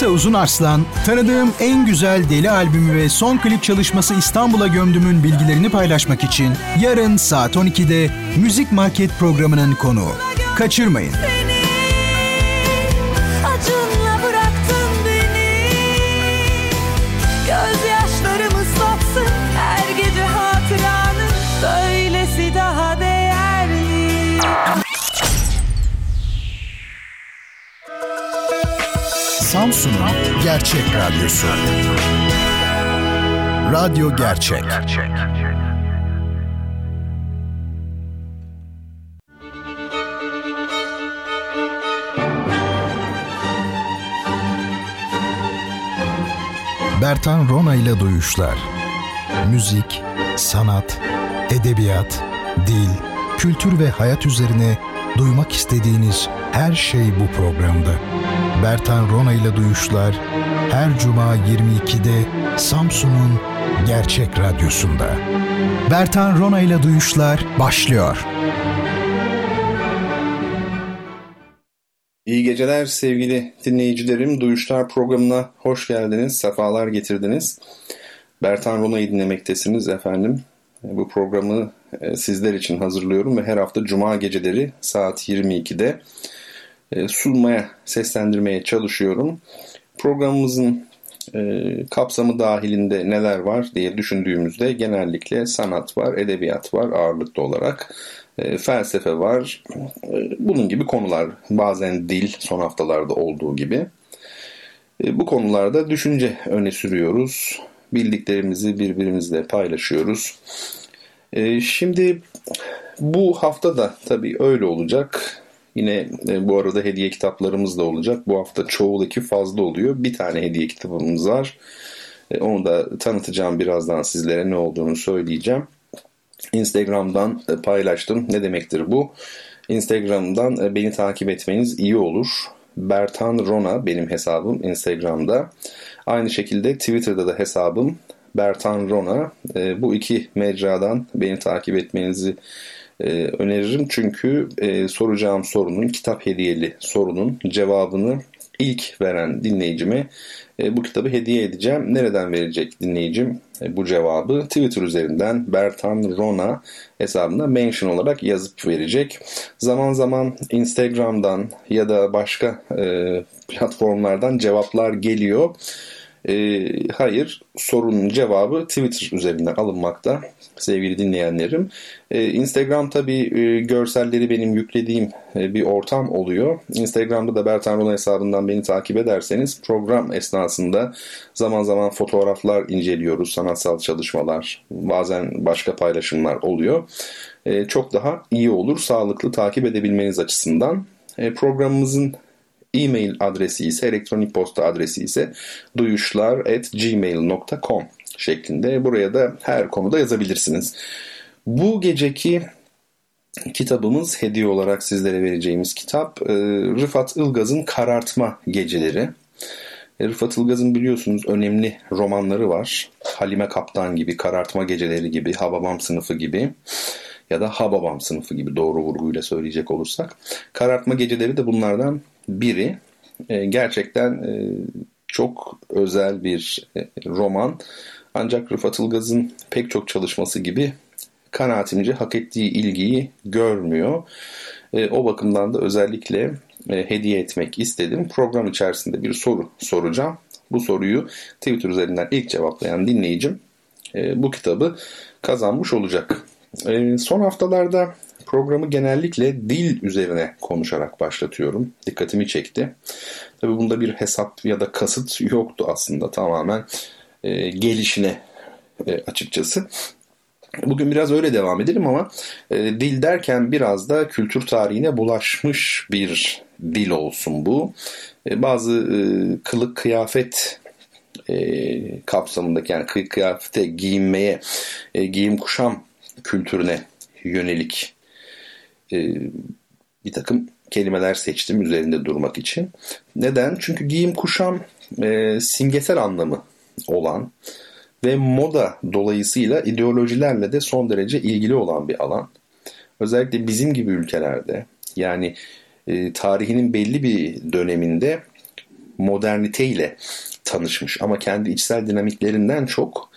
Buse Uzun Arslan, tanıdığım en güzel deli albümü ve son klip çalışması İstanbul'a gömdümün bilgilerini paylaşmak için yarın saat 12'de Müzik Market programının konuğu. Kaçırmayın. Samsun'un Gerçek Radyosu. Radyo Gerçek. Bertan Rona ile Duyuşlar. Müzik, sanat, edebiyat, dil, kültür ve hayat üzerine duymak istediğiniz her şey bu programda. Bertan Rona ile Duyuşlar her cuma 22'de Samsun'un Gerçek Radyosu'nda. Bertan Rona ile Duyuşlar başlıyor. İyi geceler sevgili dinleyicilerim. Duyuşlar programına hoş geldiniz, sefalar getirdiniz. Bertan Rona'yı dinlemektesiniz efendim. Bu programı e, sizler için hazırlıyorum ve her hafta cuma geceleri saat 22'de e, sunmaya, seslendirmeye çalışıyorum. Programımızın e, kapsamı dahilinde neler var diye düşündüğümüzde genellikle sanat var, edebiyat var ağırlıklı olarak. E, felsefe var. bunun gibi konular. Bazen dil son haftalarda olduğu gibi. bu konularda düşünce öne sürüyoruz. Bildiklerimizi birbirimizle paylaşıyoruz. şimdi bu hafta da tabii öyle olacak. Yine e, bu arada hediye kitaplarımız da olacak. Bu hafta çoğudaki fazla oluyor. Bir tane hediye kitabımız var. E, onu da tanıtacağım birazdan sizlere ne olduğunu söyleyeceğim. Instagram'dan e, paylaştım. Ne demektir bu? Instagram'dan beni takip etmeniz iyi olur. Bertan Rona benim hesabım Instagram'da. Aynı şekilde Twitter'da da hesabım Bertan Rona. Bu iki mecradan beni takip etmenizi e, öneririm. Çünkü e, soracağım sorunun, kitap hediyeli sorunun cevabını ilk veren dinleyicime e, bu kitabı hediye edeceğim. Nereden verecek dinleyicim e, bu cevabı? Twitter üzerinden Bertan Rona hesabına mention olarak yazıp verecek. Zaman zaman Instagram'dan ya da başka e, platformlardan cevaplar geliyor. E, hayır, sorunun cevabı Twitter üzerinden alınmakta sevgili dinleyenlerim. E, Instagram tabii e, görselleri benim yüklediğim e, bir ortam oluyor. Instagram'da da Bertan Rola hesabından beni takip ederseniz program esnasında zaman zaman fotoğraflar inceliyoruz, sanatsal çalışmalar, bazen başka paylaşımlar oluyor. E, çok daha iyi olur, sağlıklı takip edebilmeniz açısından. E, programımızın e-mail adresi ise elektronik posta adresi ise duyuşlar@gmail.com şeklinde. Buraya da her konuda yazabilirsiniz. Bu geceki kitabımız hediye olarak sizlere vereceğimiz kitap e, Rıfat Ilgaz'ın Karartma Geceleri. E, Rıfat Ilgaz'ın biliyorsunuz önemli romanları var. Halime Kaptan gibi, Karartma Geceleri gibi, Hababam sınıfı gibi ya da Hababam sınıfı gibi doğru vurguyla söyleyecek olursak. Karartma Geceleri de bunlardan biri. E, gerçekten çok özel bir roman. Ancak Rıfat Ilgaz'ın pek çok çalışması gibi kanaatimce hak ettiği ilgiyi görmüyor. E, o bakımdan da özellikle e, hediye etmek istedim. Program içerisinde bir soru soracağım. Bu soruyu Twitter üzerinden ilk cevaplayan dinleyicim e, bu kitabı kazanmış olacak. E, son haftalarda programı genellikle dil üzerine konuşarak başlatıyorum. Dikkatimi çekti. Tabii bunda bir hesap ya da kasıt yoktu aslında tamamen e, gelişine e, açıkçası. Bugün biraz öyle devam edelim ama e, dil derken biraz da kültür tarihine bulaşmış bir dil olsun bu. E, bazı e, kılık kıyafet e, kapsamındaki yani kıyafete giyinmeye, e, giyim kuşam kültürüne yönelik e, bir takım kelimeler seçtim üzerinde durmak için. Neden? Çünkü giyim kuşam e, simgesel anlamı olan ve moda dolayısıyla ideolojilerle de son derece ilgili olan bir alan. Özellikle bizim gibi ülkelerde yani e, tarihinin belli bir döneminde moderniteyle tanışmış ama kendi içsel dinamiklerinden çok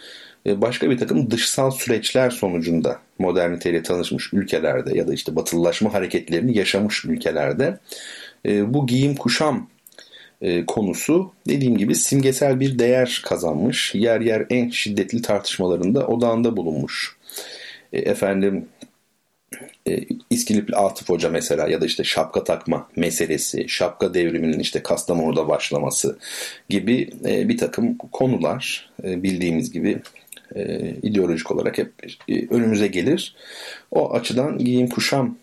başka bir takım dışsal süreçler sonucunda moderniteyle tanışmış ülkelerde ya da işte batılılaşma hareketlerini yaşamış ülkelerde e, bu giyim kuşam e, konusu dediğim gibi simgesel bir değer kazanmış. Yer yer en şiddetli tartışmalarında odağında bulunmuş. Efendim e, İskilipli Atıf Hoca mesela ya da işte şapka takma meselesi, şapka devriminin işte Kastamonu'da başlaması gibi e, bir takım konular e, bildiğimiz gibi e, ideolojik olarak hep e, önümüze gelir. O açıdan giyim kuşam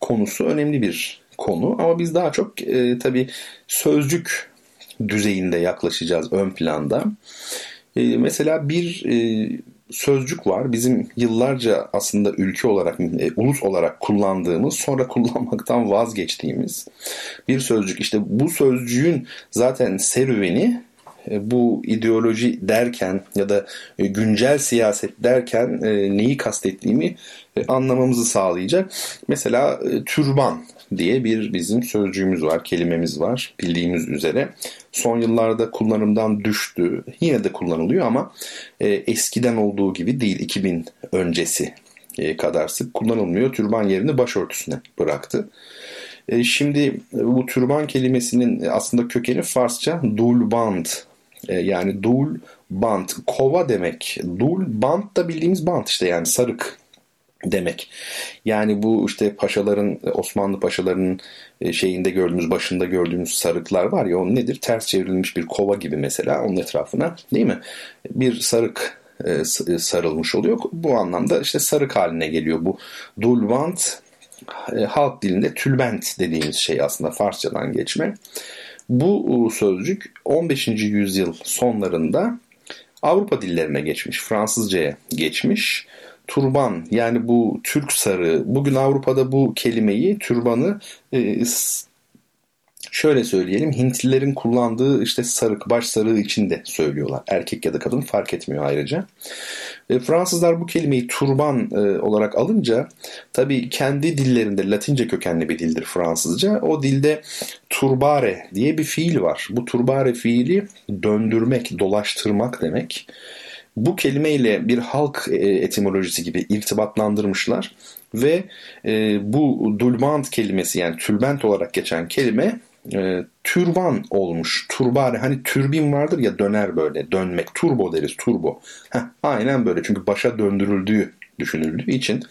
konusu önemli bir konu ama biz daha çok e, tabii sözcük düzeyinde yaklaşacağız ön planda. E, mesela bir e, sözcük var. Bizim yıllarca aslında ülke olarak, e, ulus olarak kullandığımız, sonra kullanmaktan vazgeçtiğimiz bir sözcük. İşte bu sözcüğün zaten serüveni bu ideoloji derken ya da e, güncel siyaset derken e, neyi kastettiğimi anlamamızı sağlayacak. Mesela türban diye bir bizim sözcüğümüz var, kelimemiz var bildiğimiz üzere. Son yıllarda kullanımdan düştü. Yine de kullanılıyor ama eskiden olduğu gibi değil 2000 öncesi kadar sık kullanılmıyor. Türban yerini başörtüsüne bıraktı. Şimdi bu türban kelimesinin aslında kökeni Farsça dulband e, yani dul bant kova demek. Dul bant da bildiğimiz bant işte yani sarık demek. Yani bu işte paşaların Osmanlı paşalarının e, şeyinde gördüğümüz başında gördüğümüz sarıklar var ya o nedir? Ters çevrilmiş bir kova gibi mesela onun etrafına değil mi? Bir sarık e, sarılmış oluyor. Bu anlamda işte sarık haline geliyor. Bu dulbant halk dilinde tülbent dediğimiz şey aslında Farsçadan geçme. Bu sözcük 15. yüzyıl sonlarında Avrupa dillerine geçmiş, Fransızcaya geçmiş. Turban yani bu Türk sarı, bugün Avrupa'da bu kelimeyi, türbanı e, şöyle söyleyelim Hintlilerin kullandığı işte sarık, baş sarığı için de söylüyorlar. Erkek ya da kadın fark etmiyor ayrıca. E, Fransızlar bu kelimeyi turban e, olarak alınca tabii kendi dillerinde Latince kökenli bir dildir Fransızca. O dilde turbare diye bir fiil var. Bu turbare fiili döndürmek, dolaştırmak demek. Bu kelimeyle bir halk e, etimolojisi gibi irtibatlandırmışlar ve e, bu dulbant kelimesi yani tülbent olarak geçen kelime e, türban olmuş. Turbare hani türbin vardır ya döner böyle dönmek. Turbo deriz turbo. Heh, aynen böyle çünkü başa döndürüldüğü düşünüldüğü için.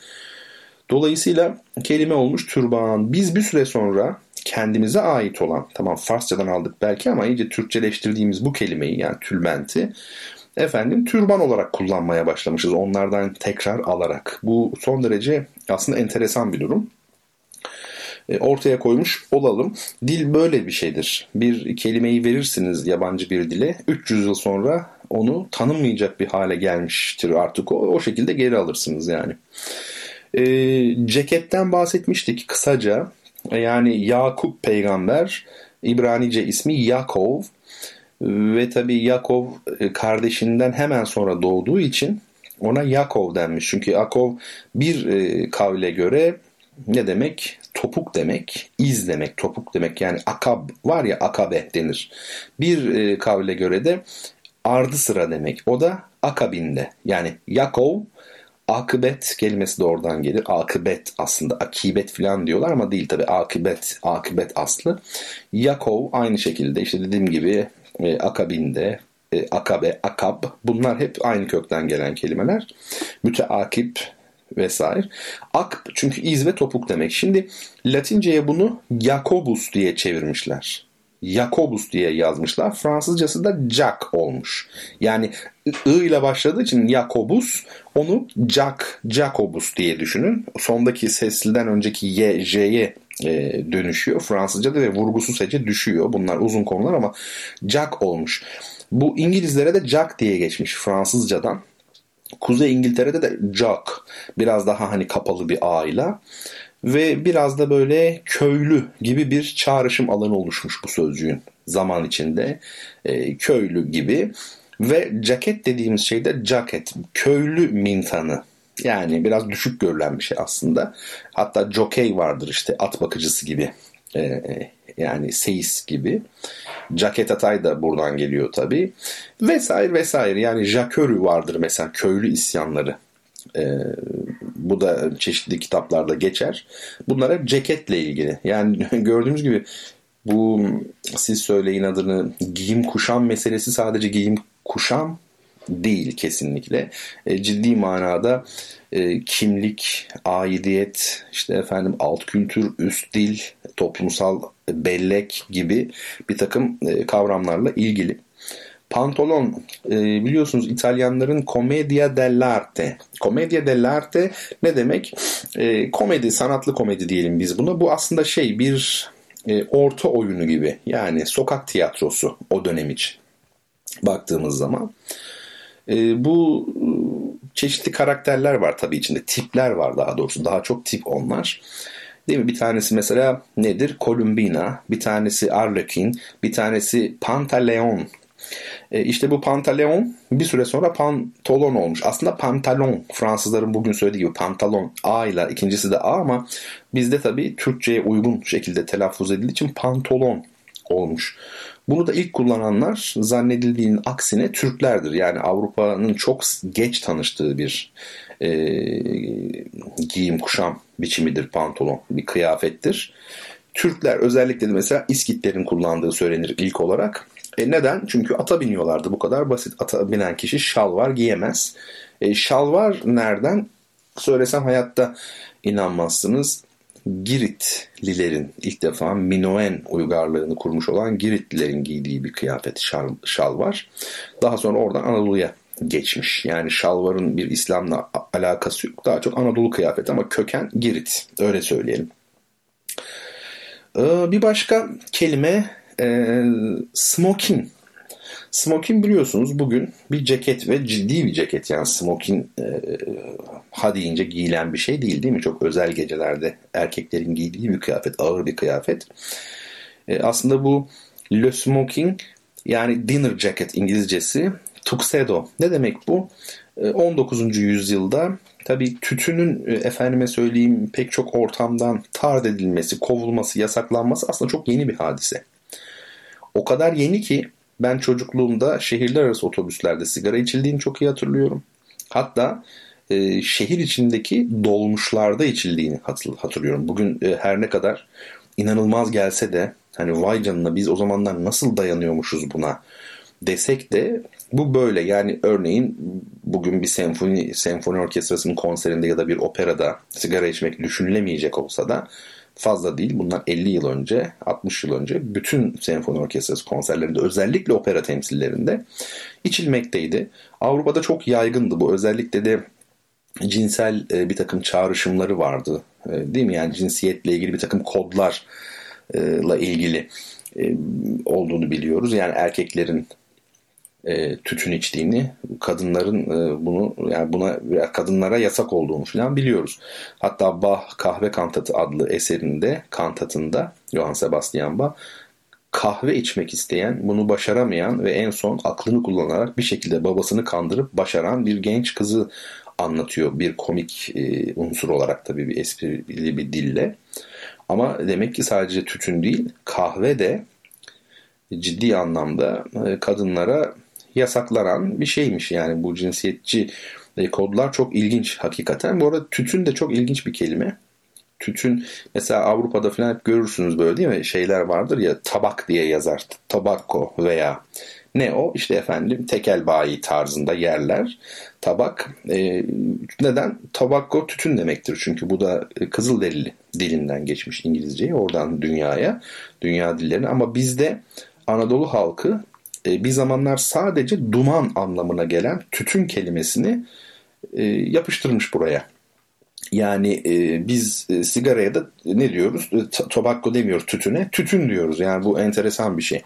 Dolayısıyla kelime olmuş türban. Biz bir süre sonra kendimize ait olan tamam Farsçadan aldık belki ama iyice Türkçeleştirdiğimiz bu kelimeyi yani tülbenti efendim türban olarak kullanmaya başlamışız onlardan tekrar alarak. Bu son derece aslında enteresan bir durum. E, ortaya koymuş olalım. Dil böyle bir şeydir. Bir kelimeyi verirsiniz yabancı bir dile 300 yıl sonra onu tanınmayacak bir hale gelmiştir artık o. O şekilde geri alırsınız yani. E, ceketten bahsetmiştik kısaca. Yani Yakup peygamber İbranice ismi Yakov ve tabi Yakov e, kardeşinden hemen sonra doğduğu için ona Yakov denmiş. Çünkü Yakov bir e, kavle göre ne demek? Topuk demek, iz demek, topuk demek. Yani akab var ya akabe denir. Bir e, kavle göre de ardı sıra demek. O da akabinde. Yani Yakov akıbet kelimesi de oradan gelir. Akıbet aslında akibet falan diyorlar ama değil tabi akıbet, akıbet aslı. Yakov aynı şekilde işte dediğim gibi e, akabinde, e, akabe, akab bunlar hep aynı kökten gelen kelimeler. Müteakip vesaire. Ak çünkü iz ve topuk demek. Şimdi Latinceye bunu Jacobus diye çevirmişler. Jacobus diye yazmışlar. Fransızcası da Jack olmuş. Yani I ile başladığı için Jacobus onu Jack, Jacobus diye düşünün. Sondaki sesliden önceki Y, J'ye e, dönüşüyor. Fransızca'da ve vurgusu sece düşüyor. Bunlar uzun konular ama Jack olmuş. Bu İngilizlere de Jack diye geçmiş Fransızcadan. Kuzey İngiltere'de de Jack biraz daha hani kapalı bir ağıyla ve biraz da böyle köylü gibi bir çağrışım alanı oluşmuş bu sözcüğün zaman içinde. E, köylü gibi ve ceket dediğimiz şey de jacket, köylü mintanı. Yani biraz düşük görülen bir şey aslında. Hatta jockey vardır işte at bakıcısı gibi E, yani seyis gibi. Jaket Atay da buradan geliyor tabii. Vesaire vesaire. Yani Jakörü vardır mesela köylü isyanları. E, bu da çeşitli kitaplarda geçer. Bunlar hep ceketle ilgili. Yani gördüğümüz gibi bu siz söyleyin adını giyim kuşam meselesi sadece giyim kuşam değil kesinlikle. E, ciddi manada e, kimlik, aidiyet, işte efendim alt kültür, üst dil, toplumsal bellek gibi bir takım e, kavramlarla ilgili. Pantolon e, biliyorsunuz İtalyanların commedia dell'arte. Commedia dell'arte ne demek? E, komedi, sanatlı komedi diyelim biz buna. Bu aslında şey bir e, orta oyunu gibi. Yani sokak tiyatrosu o dönem için baktığımız zaman. Bu çeşitli karakterler var tabii içinde. Tipler var daha doğrusu. Daha çok tip onlar. Değil mi? Bir tanesi mesela nedir? Columbina, bir tanesi Arlequin, bir tanesi Pantaleon. E işte bu pantaleon bir süre sonra pantolon olmuş. Aslında pantalon Fransızların bugün söylediği gibi pantalon A ile ikincisi de A ama bizde tabii Türkçe'ye uygun şekilde telaffuz edildiği için pantolon olmuş. Bunu da ilk kullananlar zannedildiğinin aksine Türklerdir. Yani Avrupa'nın çok geç tanıştığı bir e, giyim kuşam biçimidir pantolon. Bir kıyafettir. Türkler özellikle de mesela İskitlerin kullandığı söylenir ilk olarak. E neden? Çünkü ata biniyorlardı. Bu kadar basit. Ata binen kişi şalvar giyemez. E, şalvar nereden? Söylesem hayatta inanmazsınız. Giritlilerin ilk defa Minoen uygarlığını kurmuş olan Giritlilerin giydiği bir kıyafet şal, şal var. Daha sonra oradan Anadolu'ya geçmiş. Yani şalvarın bir İslam'la alakası yok. Daha çok Anadolu kıyafeti ama köken Girit. Öyle söyleyelim. Ee, bir başka kelime e, smoking. Smoking biliyorsunuz bugün bir ceket ve ciddi bir ceket. Yani smoking e, ha deyince giyilen bir şey değil değil mi? Çok özel gecelerde erkeklerin giydiği bir kıyafet, ağır bir kıyafet. E, aslında bu le smoking yani dinner jacket İngilizcesi tuxedo. Ne demek bu? 19. E, yüzyılda tabii tütünün e, efendime söyleyeyim pek çok ortamdan tard edilmesi, kovulması, yasaklanması aslında çok yeni bir hadise. O kadar yeni ki ben çocukluğumda şehirler arası otobüslerde sigara içildiğini çok iyi hatırlıyorum. Hatta e, şehir içindeki dolmuşlarda içildiğini hatırlıyorum. Bugün e, her ne kadar inanılmaz gelse de hani vay canına biz o zamanlar nasıl dayanıyormuşuz buna desek de bu böyle. Yani örneğin bugün bir senfoni, senfoni orkestrasının konserinde ya da bir operada sigara içmek düşünülemeyecek olsa da fazla değil. Bunlar 50 yıl önce, 60 yıl önce bütün senfoni orkestrası konserlerinde özellikle opera temsillerinde içilmekteydi. Avrupa'da çok yaygındı bu. Özellikle de cinsel e, bir takım çağrışımları vardı. E, değil mi? Yani cinsiyetle ilgili bir takım kodlarla ilgili e, olduğunu biliyoruz. Yani erkeklerin e, tütün içtiğini, kadınların e, bunu yani buna kadınlara yasak olduğunu falan biliyoruz. Hatta Bach Kahve Kantatı adlı eserinde, kantatında Johann Sebastian Bach kahve içmek isteyen, bunu başaramayan ve en son aklını kullanarak bir şekilde babasını kandırıp başaran bir genç kızı anlatıyor. Bir komik e, unsur olarak tabii bir esprili bir dille. Ama demek ki sadece tütün değil, kahve de ciddi anlamda e, kadınlara yasaklanan bir şeymiş. Yani bu cinsiyetçi e, kodlar çok ilginç hakikaten. Bu arada tütün de çok ilginç bir kelime. Tütün mesela Avrupa'da falan hep görürsünüz böyle değil mi? Şeyler vardır ya tabak diye yazar. Tabakko veya ne o? İşte efendim tekel bayi tarzında yerler. Tabak. E, neden? Tabakko tütün demektir. Çünkü bu da kızıl delili dilinden geçmiş İngilizceyi. Oradan dünyaya, dünya dillerine. Ama bizde Anadolu halkı e, bir zamanlar sadece duman anlamına gelen tütün kelimesini e, yapıştırmış buraya. Yani e, biz e, sigaraya da ne diyoruz? E, tobacco demiyoruz tütüne, tütün diyoruz. Yani bu enteresan bir şey.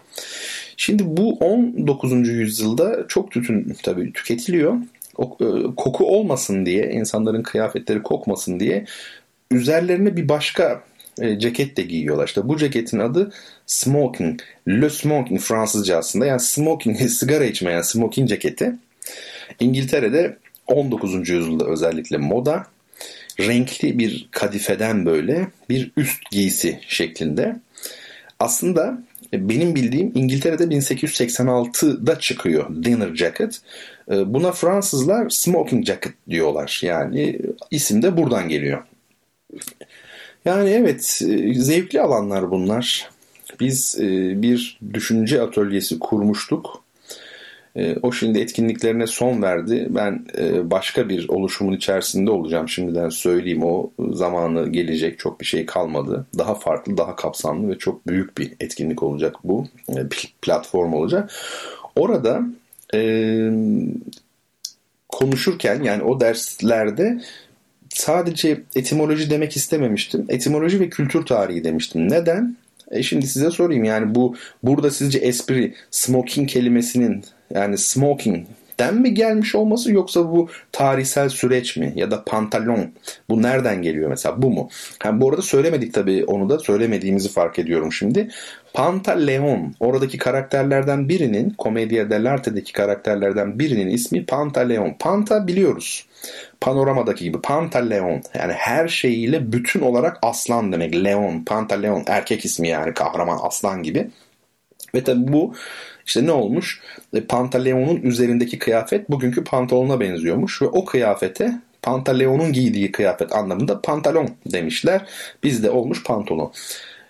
Şimdi bu 19. yüzyılda çok tütün tabii tüketiliyor. E, koku olmasın diye, insanların kıyafetleri kokmasın diye üzerlerine bir başka e, ceket de giyiyorlar. İşte bu ceketin adı smoking. Le smoking Fransızca aslında. Yani smoking, sigara içme yani smoking ceketi. İngiltere'de 19. yüzyılda özellikle moda. renkli bir kadifeden böyle bir üst giysi şeklinde. Aslında benim bildiğim İngiltere'de 1886'da çıkıyor dinner jacket. Ee, buna Fransızlar smoking jacket diyorlar. Yani isim de buradan geliyor. Yani evet e, zevkli alanlar bunlar. Biz e, bir düşünce atölyesi kurmuştuk. E, o şimdi etkinliklerine son verdi. Ben başka bir oluşumun içerisinde olacağım. Şimdiden söyleyeyim o zamanı gelecek çok bir şey kalmadı. Daha farklı, daha kapsamlı ve çok büyük bir etkinlik olacak bu. Platform olacak. Orada konuşurken yani o derslerde sadece etimoloji demek istememiştim. Etimoloji ve kültür tarihi demiştim. Neden? E şimdi size sorayım yani bu burada sizce espri smoking kelimesinin yani smoking den mi gelmiş olması yoksa bu tarihsel süreç mi ya da pantalon bu nereden geliyor mesela bu mu? Ha, bu arada söylemedik tabii onu da söylemediğimizi fark ediyorum şimdi. Pantaleon oradaki karakterlerden birinin Commedia dell'arte'deki karakterlerden birinin ismi Pantaleon. Panta biliyoruz. Panoramadaki gibi Pantaleon yani her şeyiyle bütün olarak aslan demek. Leon, Pantaleon erkek ismi yani kahraman aslan gibi. Ve tabi bu işte ne olmuş? E, Pantaleon'un üzerindeki kıyafet bugünkü pantolona benziyormuş ve o kıyafete Pantaleon'un giydiği kıyafet anlamında pantalon demişler. Bizde olmuş pantolon.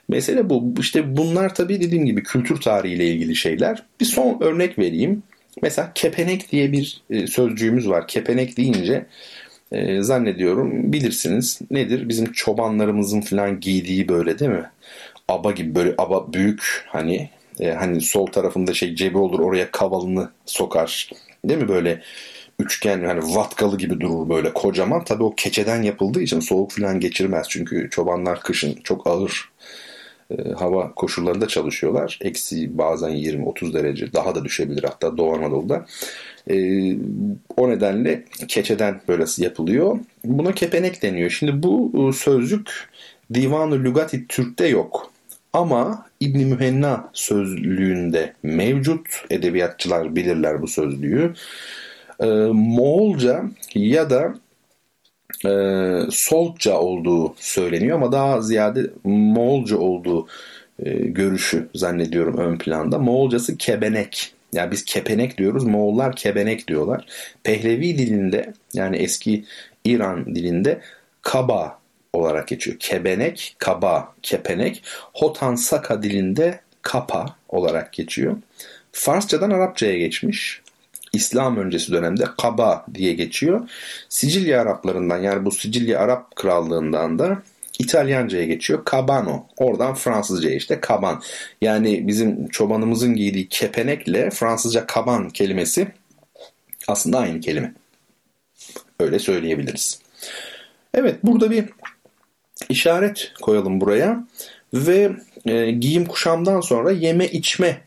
Mesele bu. İşte bunlar tabii dediğim gibi kültür tarihiyle ilgili şeyler. Bir son örnek vereyim. Mesela kepenek diye bir e, sözcüğümüz var. Kepenek deyince e, zannediyorum bilirsiniz. Nedir? Bizim çobanlarımızın falan giydiği böyle değil mi? Aba gibi böyle aba büyük hani e, hani sol tarafında şey cebi olur oraya kavalını sokar. Değil mi böyle üçgen hani vatkalı gibi durur böyle kocaman. Tabii o keçeden yapıldığı için soğuk falan geçirmez. Çünkü çobanlar kışın çok ağır e, hava koşullarında çalışıyorlar. Eksi bazen 20-30 derece daha da düşebilir hatta Doğu Anadolu'da. E, o nedenle keçeden böyle yapılıyor. Buna kepenek deniyor. Şimdi bu e, sözcük Divan-ı Lugati Türk'te yok. Ama İbni Mühenna sözlüğünde mevcut. Edebiyatçılar bilirler bu sözlüğü. E, Moğolca ya da e, Soltça olduğu söyleniyor ama daha ziyade Moğolca olduğu e, görüşü zannediyorum ön planda. Moğolcası kebenek. Yani biz kepenek diyoruz, Moğollar kebenek diyorlar. Pehlevi dilinde yani eski İran dilinde kaba olarak geçiyor. Kebenek, kaba, kepenek. Hotan Saka dilinde kapa olarak geçiyor. Farsçadan Arapçaya geçmiş. İslam öncesi dönemde Kaba diye geçiyor. Sicilya Araplarından yani bu Sicilya Arap Krallığından da İtalyanca'ya geçiyor. Cabano. Oradan Fransızca işte kaban. Yani bizim çobanımızın giydiği kepenekle Fransızca kaban kelimesi aslında aynı kelime. Öyle söyleyebiliriz. Evet burada bir işaret koyalım buraya ve e, giyim kuşamdan sonra yeme içme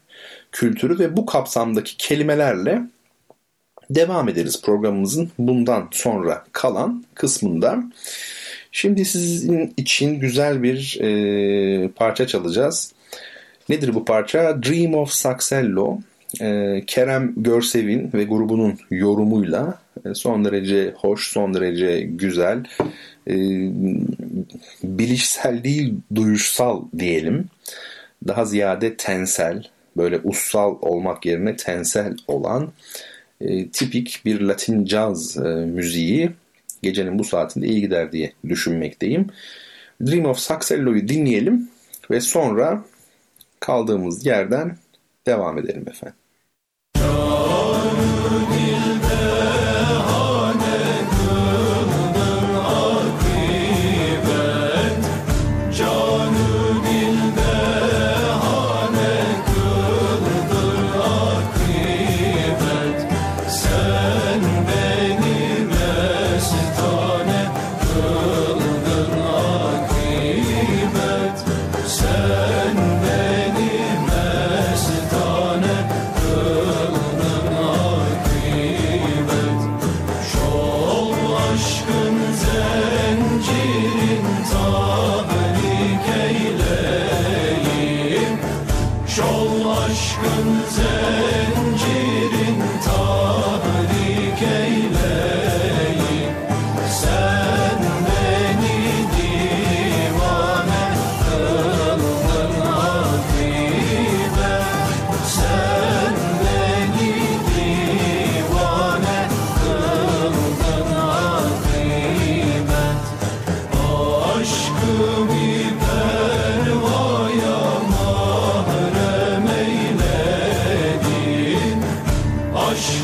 kültürü ve bu kapsamdaki kelimelerle devam ederiz programımızın bundan sonra kalan kısmında. Şimdi sizin için güzel bir e, parça çalacağız. Nedir bu parça? Dream of Saxello. E, Kerem Görsev'in ve grubunun yorumuyla e, son derece hoş, son derece güzel, e, bilişsel değil duyuşsal diyelim. Daha ziyade tensel, böyle ussal olmak yerine tensel olan e, tipik bir Latin caz e, müziği gecenin bu saatinde iyi gider diye düşünmekteyim. Dream of Saxello'yu dinleyelim ve sonra kaldığımız yerden devam edelim efendim.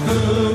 good.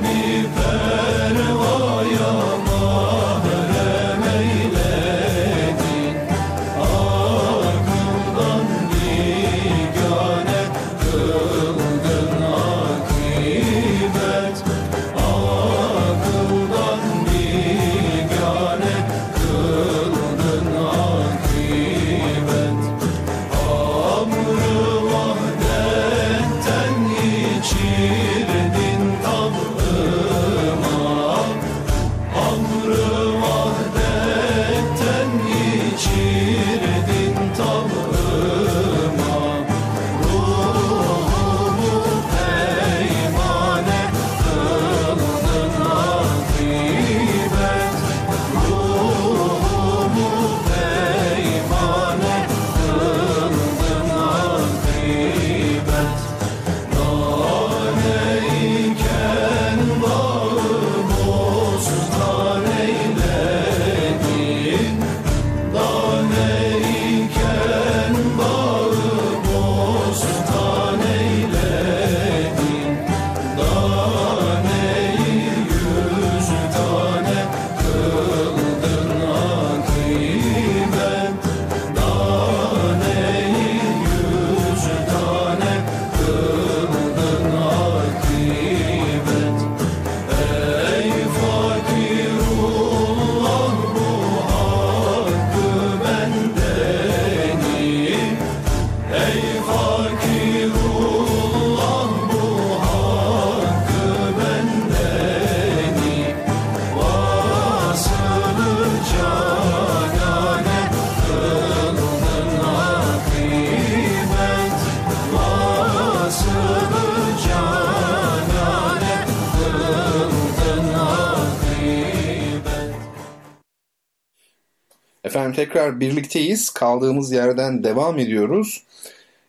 Tekrar birlikteyiz. Kaldığımız yerden devam ediyoruz.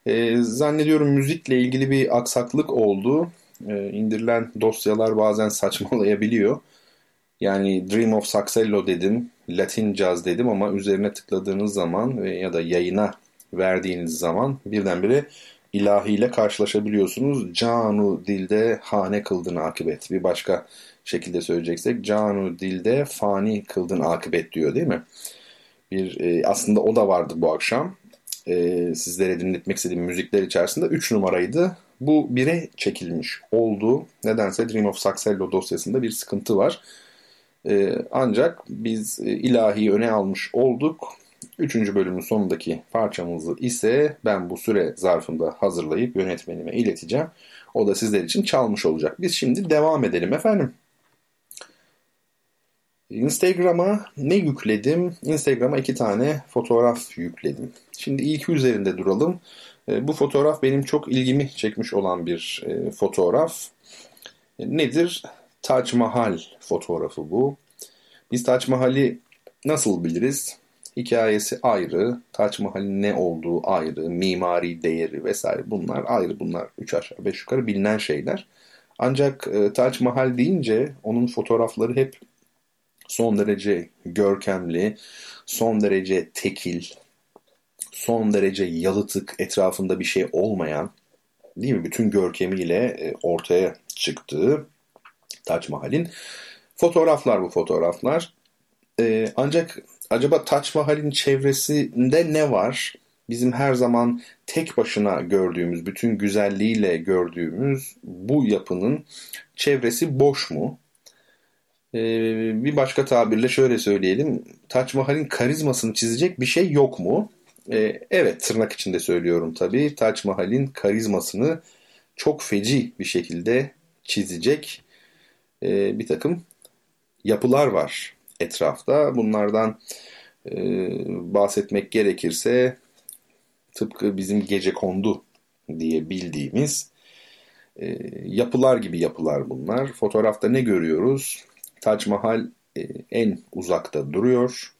Ee, zannediyorum müzikle ilgili bir aksaklık oldu. Ee, indirilen dosyalar bazen saçmalayabiliyor. Yani Dream of Saxello dedim, Latin Jazz dedim ama üzerine tıkladığınız zaman ya da yayına verdiğiniz zaman birdenbire ilahiyle karşılaşabiliyorsunuz. Canu dilde hane kıldın akıbet. Bir başka şekilde söyleyeceksek Canu dilde fani kıldın akıbet diyor değil mi? Bir e, aslında o da vardı bu akşam. E, sizlere dinletmek istediğim müzikler içerisinde 3 numaraydı. Bu bire çekilmiş oldu. Nedense Dream of Saxello dosyasında bir sıkıntı var. E, ancak biz e, ilahiyi öne almış olduk. Üçüncü bölümün sonundaki parçamızı ise ben bu süre zarfında hazırlayıp yönetmenime ileteceğim. O da sizler için çalmış olacak. Biz şimdi devam edelim efendim. Instagram'a ne yükledim? Instagram'a iki tane fotoğraf yükledim. Şimdi ilk üzerinde duralım. E, bu fotoğraf benim çok ilgimi çekmiş olan bir e, fotoğraf. E, nedir? Taç Mahal fotoğrafı bu. Biz Taç Mahal'i nasıl biliriz? Hikayesi ayrı, Taç Mahal'in ne olduğu ayrı, mimari değeri vesaire bunlar ayrı. Bunlar üç aşağı beş yukarı bilinen şeyler. Ancak e, Taç Mahal deyince onun fotoğrafları hep son derece görkemli, son derece tekil, son derece yalıtık, etrafında bir şey olmayan, değil mi? Bütün görkemiyle e, ortaya çıktığı Taç Mahal'in fotoğraflar bu fotoğraflar. Ee, ancak acaba Taç Mahal'in çevresinde ne var? Bizim her zaman tek başına gördüğümüz, bütün güzelliğiyle gördüğümüz bu yapının çevresi boş mu? Ee, bir başka tabirle şöyle söyleyelim. Taç Mahal'in karizmasını çizecek bir şey yok mu? Ee, evet tırnak içinde söylüyorum tabii. Taç Mahal'in karizmasını çok feci bir şekilde çizecek e, bir takım yapılar var etrafta. Bunlardan e, bahsetmek gerekirse tıpkı bizim gece kondu diye bildiğimiz e, yapılar gibi yapılar bunlar. Fotoğrafta ne görüyoruz? Tac Mahal e, en uzakta duruyor.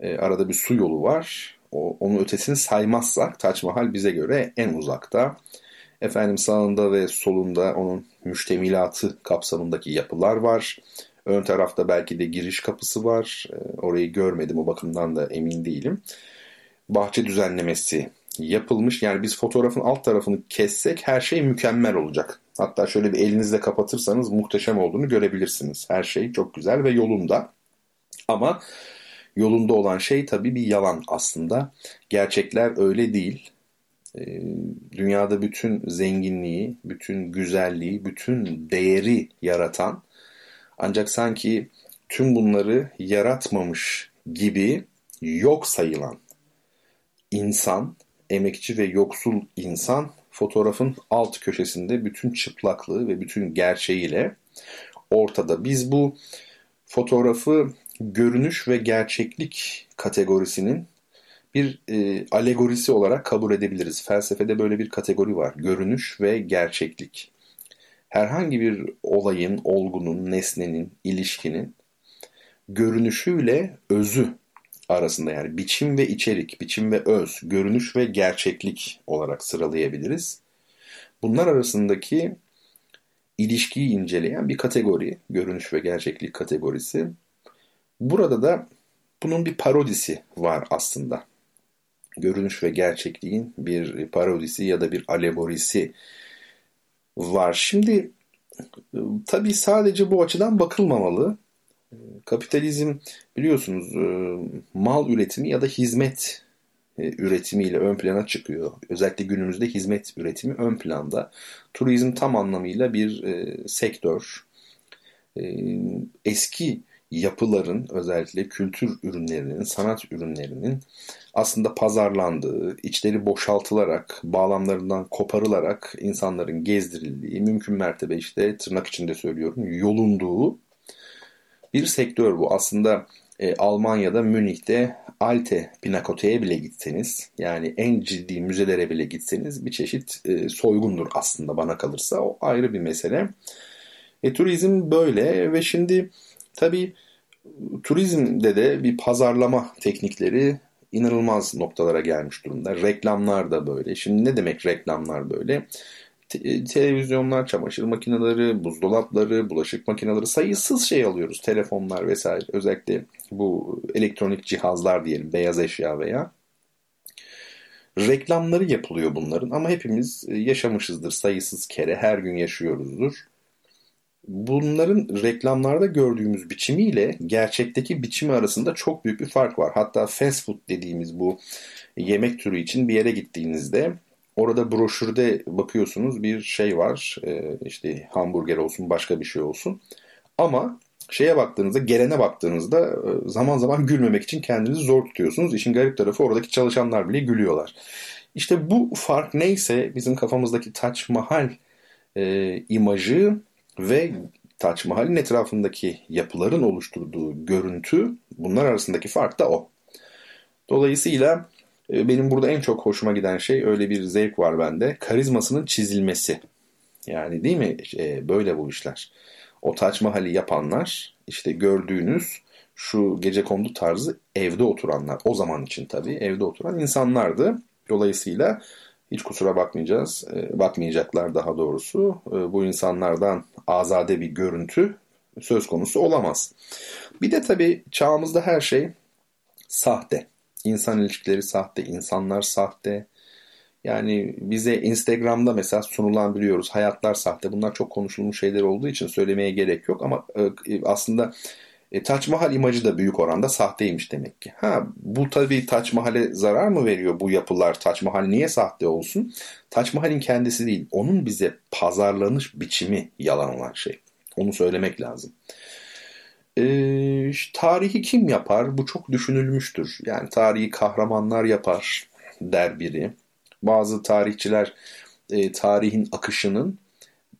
E, arada bir su yolu var. O, onun ötesini saymazsak Tac Mahal bize göre en uzakta. Efendim sağında ve solunda onun müştemilatı kapsamındaki yapılar var. Ön tarafta belki de giriş kapısı var. E, orayı görmedim o bakımdan da emin değilim. Bahçe düzenlemesi yapılmış. Yani biz fotoğrafın alt tarafını kessek her şey mükemmel olacak. Hatta şöyle bir elinizle kapatırsanız muhteşem olduğunu görebilirsiniz. Her şey çok güzel ve yolunda. Ama yolunda olan şey tabii bir yalan aslında. Gerçekler öyle değil. Ee, dünyada bütün zenginliği, bütün güzelliği, bütün değeri yaratan ancak sanki tüm bunları yaratmamış gibi yok sayılan insan, emekçi ve yoksul insan fotoğrafın alt köşesinde bütün çıplaklığı ve bütün gerçeğiyle ortada. Biz bu fotoğrafı görünüş ve gerçeklik kategorisinin bir e, alegorisi olarak kabul edebiliriz. Felsefede böyle bir kategori var. Görünüş ve gerçeklik. Herhangi bir olayın, olgunun, nesnenin, ilişkinin görünüşüyle özü arasında yani biçim ve içerik, biçim ve öz, görünüş ve gerçeklik olarak sıralayabiliriz. Bunlar arasındaki ilişkiyi inceleyen bir kategori, görünüş ve gerçeklik kategorisi. Burada da bunun bir parodisi var aslında. Görünüş ve gerçekliğin bir parodisi ya da bir alegorisi var. Şimdi tabii sadece bu açıdan bakılmamalı. Kapitalizm biliyorsunuz e, mal üretimi ya da hizmet e, üretimiyle ön plana çıkıyor. Özellikle günümüzde hizmet üretimi ön planda. Turizm tam anlamıyla bir e, sektör. Eski yapıların özellikle kültür ürünlerinin, sanat ürünlerinin aslında pazarlandığı, içleri boşaltılarak, bağlamlarından koparılarak insanların gezdirildiği, mümkün mertebe işte tırnak içinde söylüyorum, yolunduğu bir sektör bu. Aslında e, Almanya'da Münih'te Alte Pinakote'ye bile gitseniz yani en ciddi müzelere bile gitseniz bir çeşit e, soygundur aslında bana kalırsa. O ayrı bir mesele. E, turizm böyle ve şimdi tabii turizmde de bir pazarlama teknikleri inanılmaz noktalara gelmiş durumda. Reklamlar da böyle. Şimdi ne demek reklamlar böyle? Te- televizyonlar, çamaşır makineleri, buzdolapları, bulaşık makineleri sayısız şey alıyoruz. Telefonlar vesaire. Özellikle bu elektronik cihazlar diyelim, beyaz eşya veya reklamları yapılıyor bunların ama hepimiz yaşamışızdır sayısız kere her gün yaşıyoruzdur bunların reklamlarda gördüğümüz biçimiyle gerçekteki biçimi arasında çok büyük bir fark var. Hatta fast food dediğimiz bu yemek türü için bir yere gittiğinizde orada broşürde bakıyorsunuz bir şey var. Ee, işte hamburger olsun başka bir şey olsun. Ama şeye baktığınızda, gelene baktığınızda e, zaman zaman gülmemek için kendinizi zor tutuyorsunuz. İşin garip tarafı oradaki çalışanlar bile gülüyorlar. İşte bu fark neyse bizim kafamızdaki Taç Mahal e, imajı ve Taç Mahal'in etrafındaki yapıların oluşturduğu görüntü bunlar arasındaki fark da o. Dolayısıyla e, benim burada en çok hoşuma giden şey öyle bir zevk var bende. Karizmasının çizilmesi. Yani değil mi? E, böyle bu işler. O Taç Mahal'i yapanlar işte gördüğünüz şu gece kondu tarzı evde oturanlar. O zaman için tabii evde oturan insanlardı. Dolayısıyla hiç kusura bakmayacağız, e, bakmayacaklar daha doğrusu. E, bu insanlardan azade bir görüntü söz konusu olamaz. Bir de tabii çağımızda her şey sahte. İnsan ilişkileri sahte, insanlar sahte. Yani bize Instagram'da mesela sunulan biliyoruz hayatlar sahte. Bunlar çok konuşulmuş şeyler olduğu için söylemeye gerek yok ama e, aslında e, Taç Mahal imajı da büyük oranda sahteymiş demek ki. Ha bu tabii Taç Mahal'e zarar mı veriyor bu yapılar? Taç Mahal niye sahte olsun? Taç Mahal'in kendisi değil. Onun bize pazarlanış biçimi yalan olan şey. Onu söylemek lazım. Ee, tarihi kim yapar? Bu çok düşünülmüştür. Yani tarihi kahramanlar yapar der biri. Bazı tarihçiler e, tarihin akışının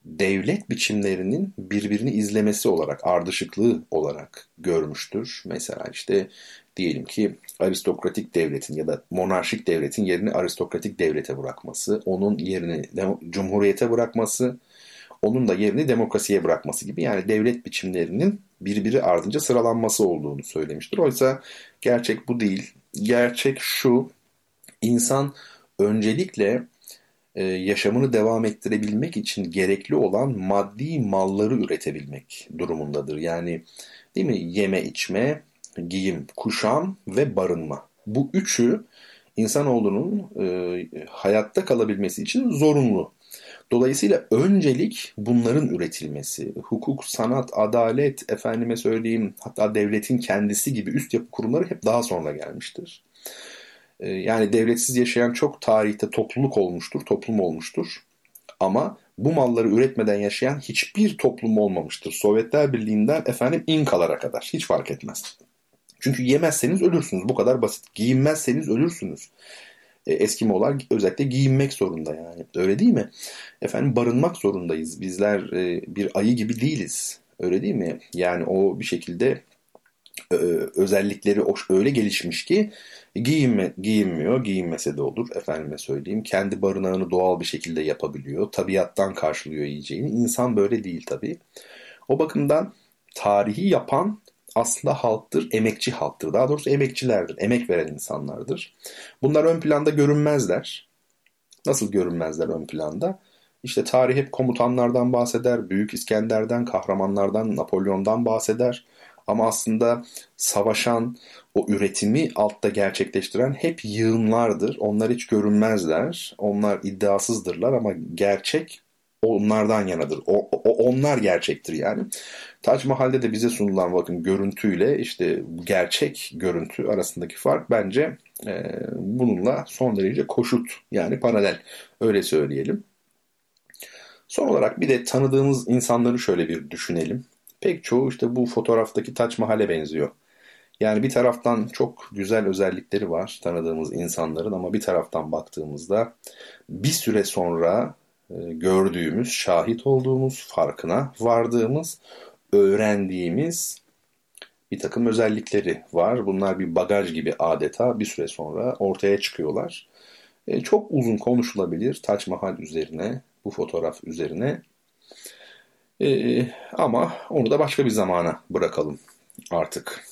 devlet biçimlerinin birbirini izlemesi olarak, ardışıklığı olarak görmüştür. Mesela işte diyelim ki aristokratik devletin ya da monarşik devletin yerini aristokratik devlete bırakması, onun yerini cumhuriyete bırakması, onun da yerini demokrasiye bırakması gibi yani devlet biçimlerinin birbiri ardınca sıralanması olduğunu söylemiştir. Oysa gerçek bu değil. Gerçek şu, insan öncelikle e, yaşamını devam ettirebilmek için gerekli olan maddi malları üretebilmek durumundadır. Yani değil mi? Yeme, içme, giyim, kuşam ve barınma. Bu üçü insanoğlunun e, hayatta kalabilmesi için zorunlu. Dolayısıyla öncelik bunların üretilmesi, hukuk, sanat, adalet, efendime söyleyeyim hatta devletin kendisi gibi üst yapı kurumları hep daha sonra gelmiştir. Ee, yani devletsiz yaşayan çok tarihte topluluk olmuştur, toplum olmuştur. Ama bu malları üretmeden yaşayan hiçbir toplum olmamıştır. Sovyetler Birliği'nden efendim İnkalara kadar hiç fark etmez. Çünkü yemezseniz ölürsünüz. Bu kadar basit. Giyinmezseniz ölürsünüz. E, Eskimolar özellikle giyinmek zorunda yani. Öyle değil mi? Efendim barınmak zorundayız. Bizler e, bir ayı gibi değiliz. Öyle değil mi? Yani o bir şekilde özellikleri öyle gelişmiş ki Giyinme, giyinmiyor, giyinmese de olur efendime söyleyeyim. Kendi barınağını doğal bir şekilde yapabiliyor. Tabiattan karşılıyor yiyeceğini. İnsan böyle değil tabii. O bakımdan tarihi yapan aslında halktır, emekçi halktır. Daha doğrusu emekçilerdir, emek veren insanlardır. Bunlar ön planda görünmezler. Nasıl görünmezler ön planda? İşte tarih hep komutanlardan bahseder, Büyük İskender'den, kahramanlardan, Napolyon'dan bahseder. Ama aslında savaşan, o üretimi altta gerçekleştiren hep yığınlardır. Onlar hiç görünmezler. Onlar iddiasızdırlar ama gerçek onlardan yanadır. O, o onlar gerçektir yani. Taç Mahal'de de bize sunulan bakın görüntüyle işte gerçek görüntü arasındaki fark bence e, bununla son derece koşut yani paralel öyle söyleyelim. Son olarak bir de tanıdığımız insanları şöyle bir düşünelim pek çoğu işte bu fotoğraftaki Taç Mahal'e benziyor. Yani bir taraftan çok güzel özellikleri var tanıdığımız insanların ama bir taraftan baktığımızda bir süre sonra e, gördüğümüz, şahit olduğumuz, farkına vardığımız, öğrendiğimiz bir takım özellikleri var. Bunlar bir bagaj gibi adeta bir süre sonra ortaya çıkıyorlar. E, çok uzun konuşulabilir Taç Mahal üzerine, bu fotoğraf üzerine. Ee, ama onu da başka bir zamana bırakalım. artık.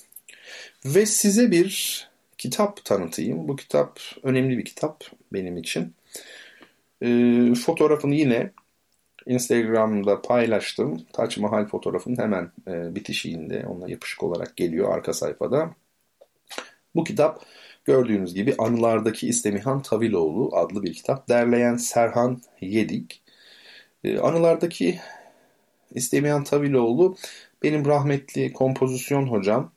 Ve size bir kitap tanıtayım. Bu kitap önemli bir kitap benim için. E, fotoğrafını yine Instagram'da paylaştım. Taç Mahal fotoğrafının hemen e, bitişiğinde onunla yapışık olarak geliyor arka sayfada. Bu kitap gördüğünüz gibi Anılardaki İstemihan Taviloğlu adlı bir kitap. Derleyen Serhan Yedik. E, Anılardaki İstemihan Taviloğlu benim rahmetli kompozisyon hocam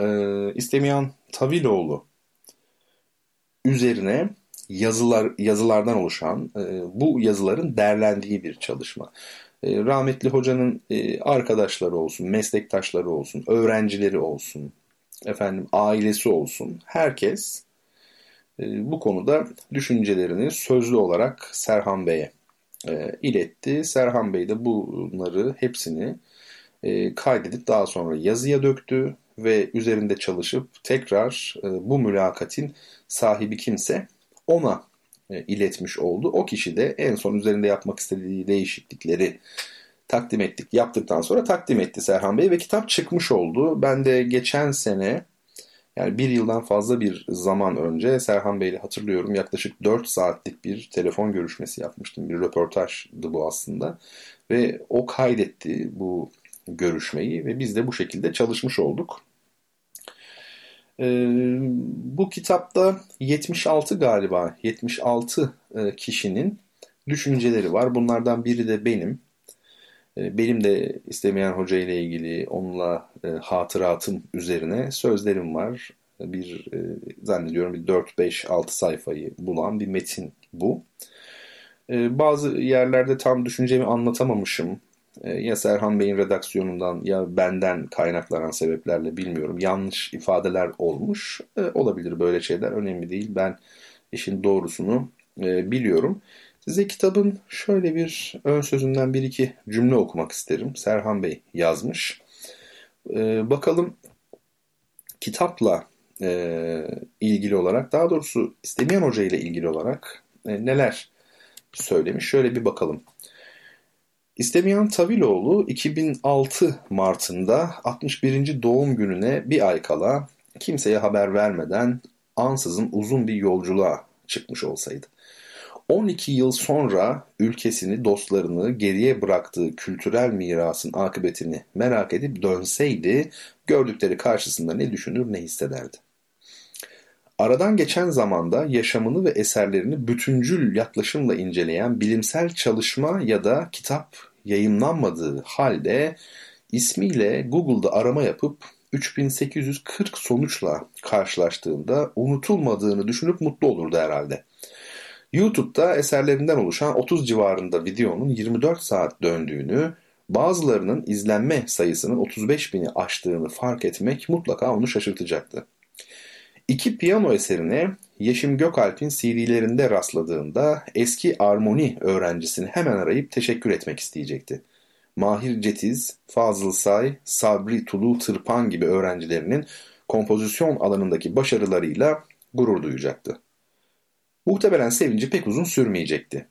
e, İstemihan Taviloğlu üzerine yazılar yazılardan oluşan e, bu yazıların derlendiği bir çalışma. E, rahmetli hocanın e, arkadaşları olsun, meslektaşları olsun, öğrencileri olsun, efendim ailesi olsun, herkes e, bu konuda düşüncelerini sözlü olarak Serhan Bey'e e, iletti. Serhan Bey de bunları hepsini e, kaydedip daha sonra yazıya döktü ve üzerinde çalışıp tekrar e, bu mülakatin sahibi kimse ona e, iletmiş oldu. O kişi de en son üzerinde yapmak istediği değişiklikleri takdim ettik. Yaptıktan sonra takdim etti Serhan Bey ve kitap çıkmış oldu. Ben de geçen sene yani bir yıldan fazla bir zaman önce Serhan Bey'le hatırlıyorum yaklaşık 4 saatlik bir telefon görüşmesi yapmıştım. Bir röportajdı bu aslında. Ve o kaydetti bu görüşmeyi ve biz de bu şekilde çalışmış olduk. Ee, bu kitapta 76 galiba 76 e, kişinin düşünceleri var. Bunlardan biri de benim. E, benim de istemeyen hoca ile ilgili onunla e, hatıratım üzerine sözlerim var. Bir e, zannediyorum bir 4-5-6 sayfayı bulan bir metin bu. E, bazı yerlerde tam düşüncemi anlatamamışım. E, ya Serhan Bey'in redaksiyonundan ya benden kaynaklanan sebeplerle bilmiyorum. Yanlış ifadeler olmuş. Olabilir böyle şeyler önemli değil. Ben işin doğrusunu e, biliyorum. Size kitabın şöyle bir ön sözünden bir iki cümle okumak isterim. Serhan Bey yazmış. bakalım kitapla ilgili olarak daha doğrusu istemeyen hoca ile ilgili olarak neler söylemiş. Şöyle bir bakalım. İstemeyen Taviloğlu 2006 Mart'ında 61. doğum gününe bir ay kala kimseye haber vermeden ansızın uzun bir yolculuğa çıkmış olsaydı. 12 yıl sonra ülkesini, dostlarını, geriye bıraktığı kültürel mirasın akıbetini merak edip dönseydi gördükleri karşısında ne düşünür ne hissederdi. Aradan geçen zamanda yaşamını ve eserlerini bütüncül yaklaşımla inceleyen bilimsel çalışma ya da kitap yayınlanmadığı halde ismiyle Google'da arama yapıp 3840 sonuçla karşılaştığında unutulmadığını düşünüp mutlu olurdu herhalde. YouTube'da eserlerinden oluşan 30 civarında videonun 24 saat döndüğünü, bazılarının izlenme sayısının 35 bini aştığını fark etmek mutlaka onu şaşırtacaktı. İki piyano eserine Yeşim Gökalp'in CD'lerinde rastladığında eski armoni öğrencisini hemen arayıp teşekkür etmek isteyecekti. Mahir Cetiz, Fazıl Say, Sabri Tulu Tırpan gibi öğrencilerinin kompozisyon alanındaki başarılarıyla gurur duyacaktı. Muhtemelen sevinci pek uzun sürmeyecekti.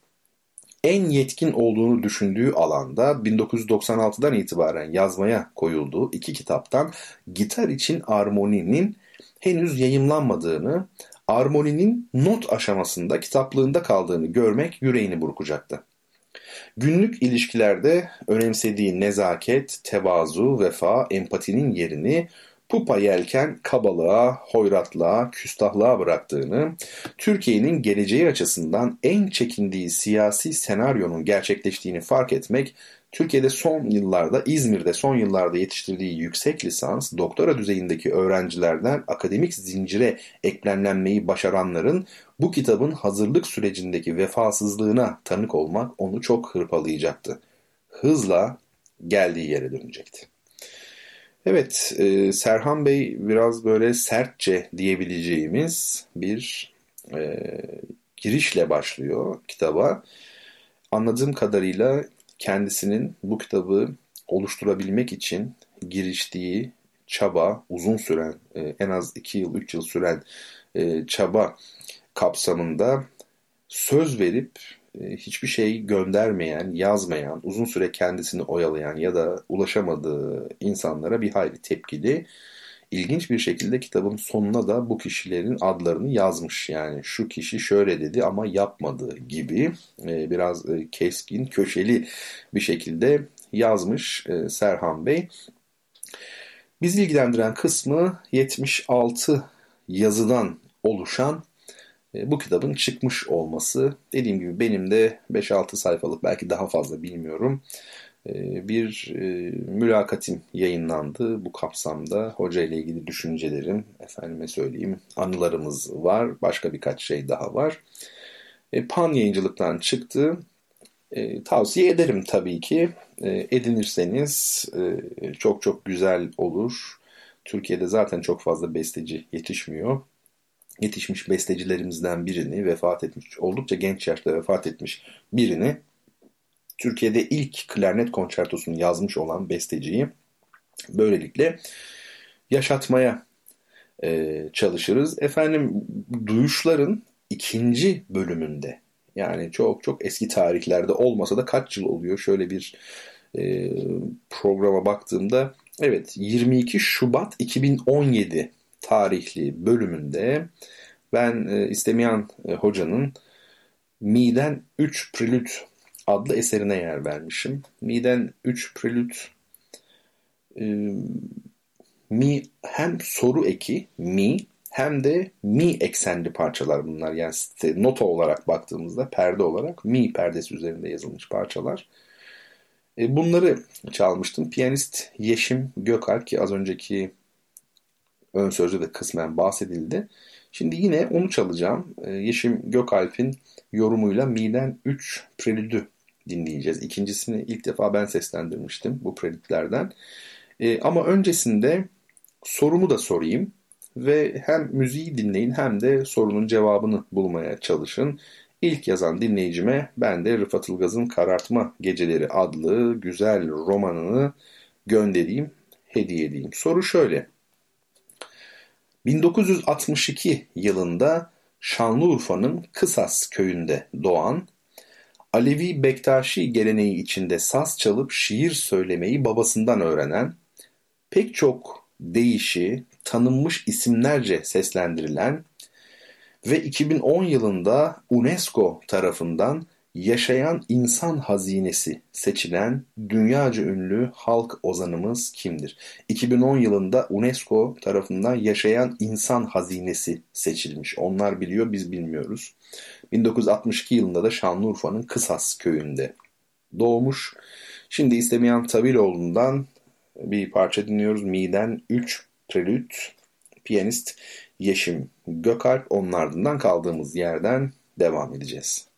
En yetkin olduğunu düşündüğü alanda 1996'dan itibaren yazmaya koyulduğu iki kitaptan Gitar için Armoni'nin henüz yayımlanmadığını, armoninin not aşamasında kitaplığında kaldığını görmek yüreğini burkacaktı. Günlük ilişkilerde önemsediği nezaket, tevazu, vefa, empatinin yerini pupa yelken kabalığa, hoyratlığa, küstahlığa bıraktığını, Türkiye'nin geleceği açısından en çekindiği siyasi senaryonun gerçekleştiğini fark etmek Türkiye'de son yıllarda, İzmir'de son yıllarda yetiştirdiği yüksek lisans, doktora düzeyindeki öğrencilerden akademik zincire eklemlenmeyi başaranların bu kitabın hazırlık sürecindeki vefasızlığına tanık olmak onu çok hırpalayacaktı. Hızla geldiği yere dönecekti. Evet, e, Serhan Bey biraz böyle sertçe diyebileceğimiz bir e, girişle başlıyor kitaba. Anladığım kadarıyla kendisinin bu kitabı oluşturabilmek için giriştiği çaba, uzun süren, e, en az 2 yıl, 3 yıl süren e, çaba kapsamında söz verip hiçbir şey göndermeyen, yazmayan, uzun süre kendisini oyalayan ya da ulaşamadığı insanlara bir hayli tepkili. İlginç bir şekilde kitabın sonuna da bu kişilerin adlarını yazmış. Yani şu kişi şöyle dedi ama yapmadı gibi e, biraz e, keskin, köşeli bir şekilde yazmış Serhan Bey. Bizi ilgilendiren kısmı 76 yazıdan oluşan e, bu kitabın çıkmış olması. Dediğim gibi benim de 5-6 sayfalık belki daha fazla bilmiyorum. E, bir e, mülakatim yayınlandı bu kapsamda. Hoca ile ilgili düşüncelerim, efendime söyleyeyim anılarımız var. Başka birkaç şey daha var. Pan yayıncılıktan çıktı. tavsiye ederim tabii ki. edinirseniz çok çok güzel olur. Türkiye'de zaten çok fazla besteci yetişmiyor yetişmiş bestecilerimizden birini vefat etmiş, oldukça genç yaşta vefat etmiş birini Türkiye'de ilk klarnet konçertosunu yazmış olan besteciyi böylelikle yaşatmaya e, çalışırız. Efendim duyuşların ikinci bölümünde yani çok çok eski tarihlerde olmasa da kaç yıl oluyor şöyle bir e, programa baktığımda evet 22 Şubat 2017 tarihli bölümünde ben e, istemeyen e, hocanın Mi'den 3 Prelüt adlı eserine yer vermişim. Mi'den 3 Prelüt e, Mi hem soru eki Mi hem de Mi eksenli parçalar bunlar. Yani nota olarak baktığımızda perde olarak Mi perdesi üzerinde yazılmış parçalar. Bunları çalmıştım. Piyanist Yeşim Gökalp ki az önceki ön sözde de kısmen bahsedildi. Şimdi yine onu çalacağım. Ee, Yeşim Gökalp'in yorumuyla Mi'den 3 prelüdü dinleyeceğiz. İkincisini ilk defa ben seslendirmiştim bu prelütlerden. Ee, ama öncesinde sorumu da sorayım ve hem müziği dinleyin hem de sorunun cevabını bulmaya çalışın. İlk yazan dinleyicime ben de Rıfat Ilgaz'ın Karartma Geceleri adlı güzel romanını göndereyim, hediye edeyim. Soru şöyle. 1962 yılında Şanlıurfa'nın Kısas köyünde doğan, Alevi Bektaşi geleneği içinde saz çalıp şiir söylemeyi babasından öğrenen, pek çok değişi, tanınmış isimlerce seslendirilen ve 2010 yılında UNESCO tarafından Yaşayan insan hazinesi seçilen dünyaca ünlü halk ozanımız kimdir? 2010 yılında UNESCO tarafından Yaşayan insan hazinesi seçilmiş. Onlar biliyor biz bilmiyoruz. 1962 yılında da Şanlıurfa'nın Kısas köyünde doğmuş. Şimdi istemeyen Tabiloğlu'ndan bir parça dinliyoruz. Miden 3 Prelüt piyanist Yeşim Gökalp. Onun ardından kaldığımız yerden devam edeceğiz.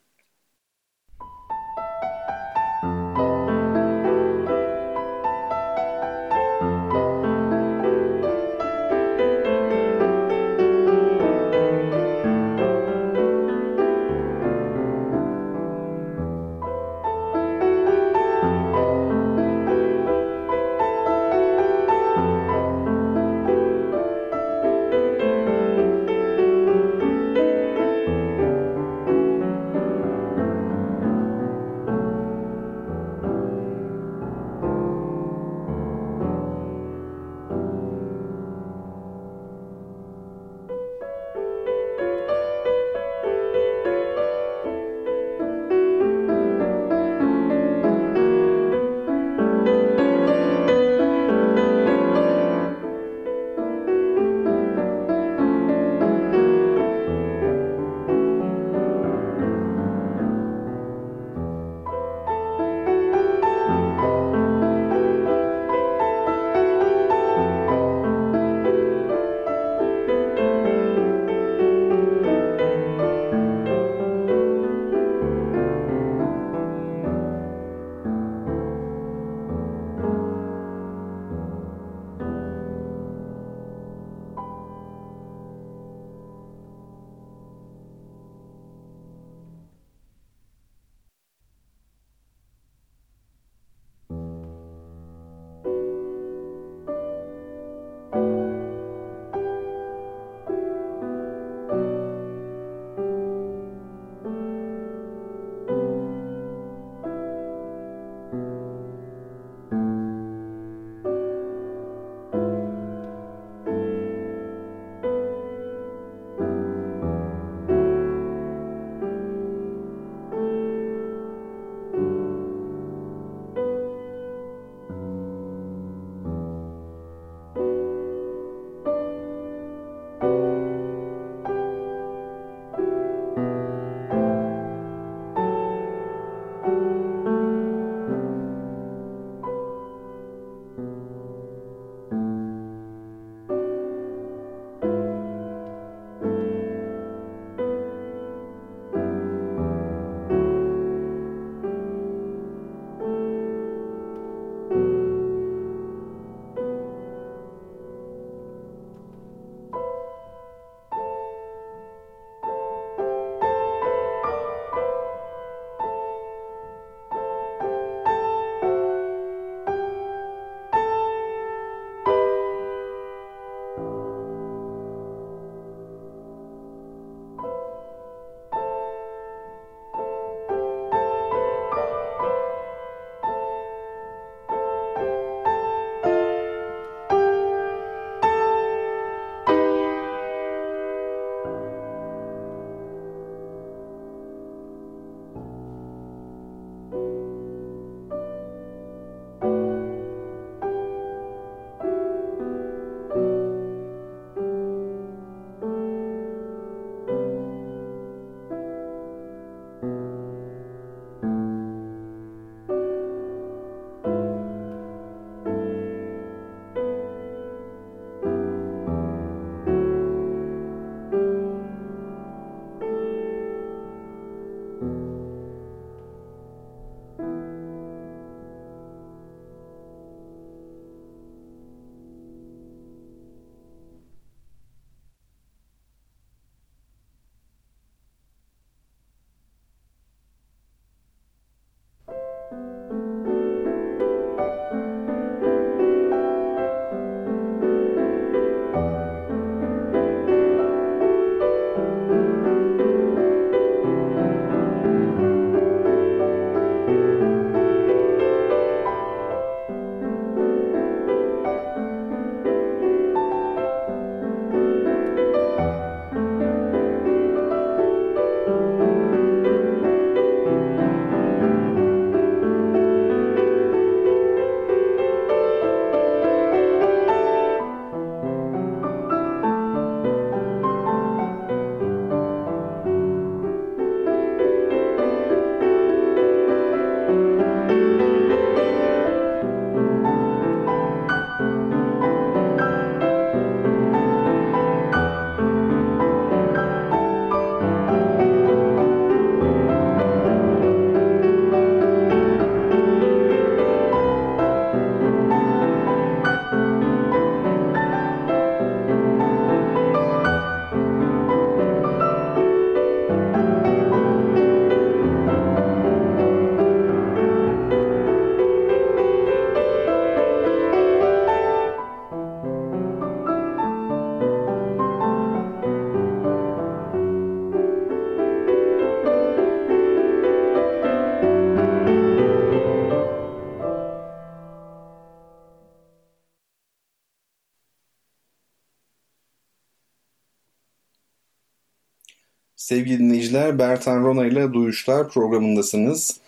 Sevgili dinleyiciler, Bertan Rona ile Duyuşlar programındasınız.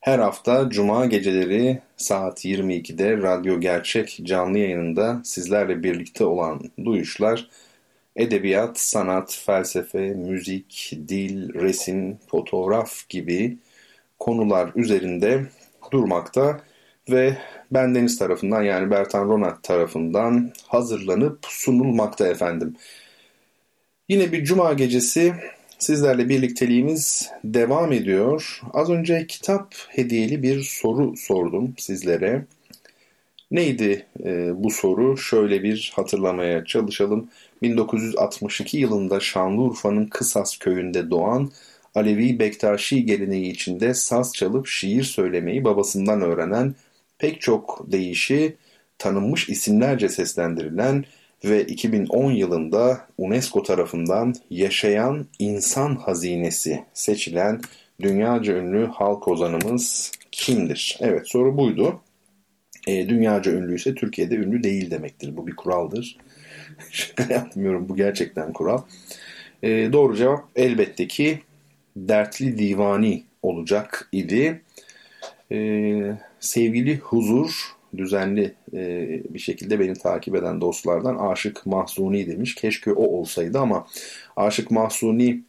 Her hafta Cuma geceleri saat 22'de Radyo Gerçek canlı yayınında sizlerle birlikte olan Duyuşlar, edebiyat, sanat, felsefe, müzik, dil, resim, fotoğraf gibi konular üzerinde durmakta ve bendeniz tarafından yani Bertan Rona tarafından hazırlanıp sunulmakta efendim. Yine bir cuma gecesi sizlerle birlikteliğimiz devam ediyor. Az önce kitap hediyeli bir soru sordum sizlere. Neydi e, bu soru? Şöyle bir hatırlamaya çalışalım. 1962 yılında Şanlıurfa'nın Kısas köyünde doğan Alevi Bektaşi geleneği içinde saz çalıp şiir söylemeyi babasından öğrenen pek çok deyişi tanınmış isimlerce seslendirilen ve 2010 yılında UNESCO tarafından yaşayan insan hazinesi seçilen dünyaca ünlü halk ozanımız kimdir? Evet soru buydu. E, dünyaca ünlü ise Türkiye'de ünlü değil demektir. Bu bir kuraldır. Şaka yapmıyorum bu gerçekten kural. E, doğru cevap elbette ki dertli divani olacak idi. E, sevgili Huzur düzenli e, bir şekilde beni takip eden dostlardan Aşık Mahzuni demiş. Keşke o olsaydı ama Aşık Mahzuni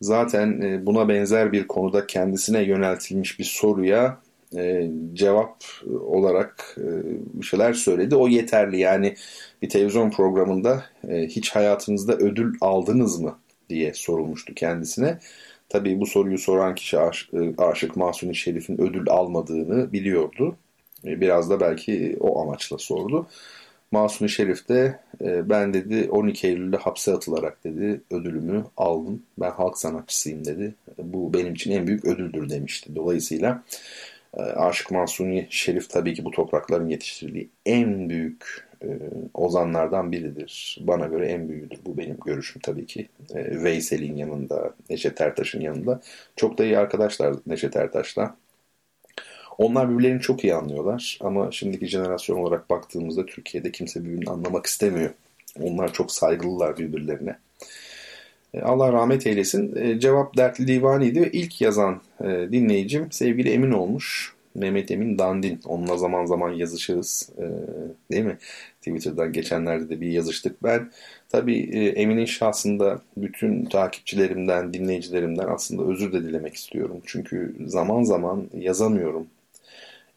zaten e, buna benzer bir konuda kendisine yöneltilmiş bir soruya e, cevap olarak e, bir şeyler söyledi. O yeterli yani bir televizyon programında e, hiç hayatınızda ödül aldınız mı diye sorulmuştu kendisine. Tabii bu soruyu soran kişi e, Aşık Mahsuni Şerif'in ödül almadığını biliyordu. E, biraz da belki o amaçla sordu. Masuni Şerif de e, ben dedi 12 Eylül'de hapse atılarak dedi ödülümü aldım. Ben halk sanatçısıyım dedi. Bu benim için en büyük ödüldür demişti. Dolayısıyla e, Aşık Masuni Şerif tabii ki bu toprakların yetiştirdiği en büyük ozanlardan biridir. Bana göre en büyüğüdür. Bu benim görüşüm tabii ki. Veysel'in yanında, Neşet Ertaş'ın yanında. Çok da iyi arkadaşlar Neşet Ertaş'la. Onlar birbirlerini çok iyi anlıyorlar ama şimdiki jenerasyon olarak baktığımızda Türkiye'de kimse birbirini anlamak istemiyor. Onlar çok saygılılar birbirlerine. E, Allah rahmet eylesin. E, cevap Dertli Divani'ydi ve ilk yazan e, dinleyicim sevgili Emin olmuş. Mehmet Emin Dandin. Onunla zaman zaman yazışırız. Değil mi? Twitter'dan geçenlerde de bir yazıştık. Ben tabii Emin'in şahsında bütün takipçilerimden, dinleyicilerimden aslında özür de dilemek istiyorum. Çünkü zaman zaman yazamıyorum.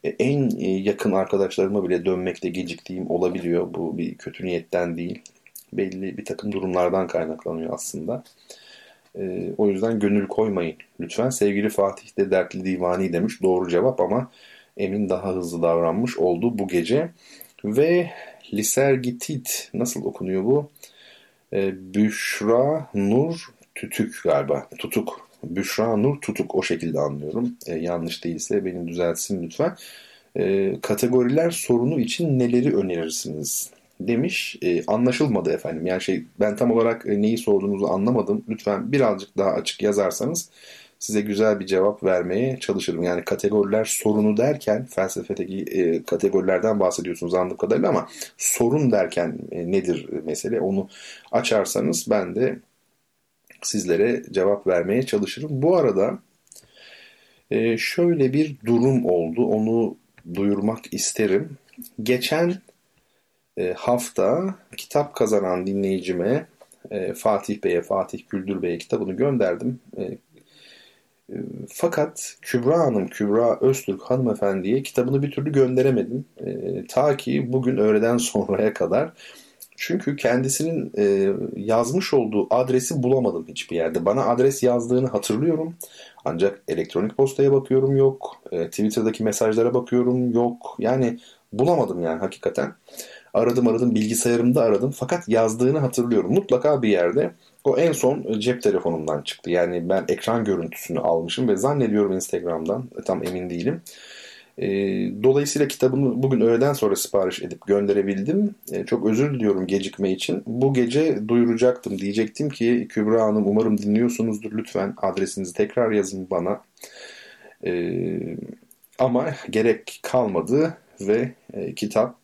E, en e, yakın arkadaşlarıma bile dönmekte geciktiğim olabiliyor. Bu bir kötü niyetten değil. Belli bir takım durumlardan kaynaklanıyor aslında. E, o yüzden gönül koymayın lütfen. Sevgili Fatih de dertli divani demiş. Doğru cevap ama Emin daha hızlı davranmış oldu bu gece. Ve Lisergitit nasıl okunuyor bu? Büşra Nur Tütük galiba. Tutuk Büşra Nur Tutuk o şekilde anlıyorum. E, yanlış değilse beni düzeltsin lütfen. E, kategoriler sorunu için neleri önerirsiniz? demiş. E, anlaşılmadı efendim. Yani şey ben tam olarak e, neyi sorduğunuzu anlamadım. Lütfen birazcık daha açık yazarsanız size güzel bir cevap vermeye çalışırım. Yani kategoriler sorunu derken felsefedeki e, kategorilerden bahsediyorsunuz anladığım kadarıyla ama sorun derken e, nedir mesele onu açarsanız ben de sizlere cevap vermeye çalışırım. Bu arada e, şöyle bir durum oldu. Onu duyurmak isterim. Geçen e, hafta kitap kazanan dinleyicime e, Fatih Bey'e, Fatih Güldür Bey'e kitabını gönderdim. Fakat Kübra Hanım, Kübra Öztürk hanımefendiye kitabını bir türlü gönderemedim. Ta ki bugün öğleden sonraya kadar çünkü kendisinin e, yazmış olduğu adresi bulamadım hiçbir yerde. Bana adres yazdığını hatırlıyorum. Ancak elektronik postaya bakıyorum yok. E, Twitter'daki mesajlara bakıyorum yok. Yani bulamadım yani hakikaten. Aradım aradım bilgisayarımda aradım fakat yazdığını hatırlıyorum. Mutlaka bir yerde. O en son cep telefonumdan çıktı. Yani ben ekran görüntüsünü almışım ve zannediyorum Instagram'dan. Tam emin değilim. E, dolayısıyla kitabını bugün öğleden sonra sipariş edip gönderebildim. E, çok özür diliyorum gecikme için. Bu gece duyuracaktım. Diyecektim ki Kübra Hanım umarım dinliyorsunuzdur. Lütfen adresinizi tekrar yazın bana. E, ama gerek kalmadı ve e, kitap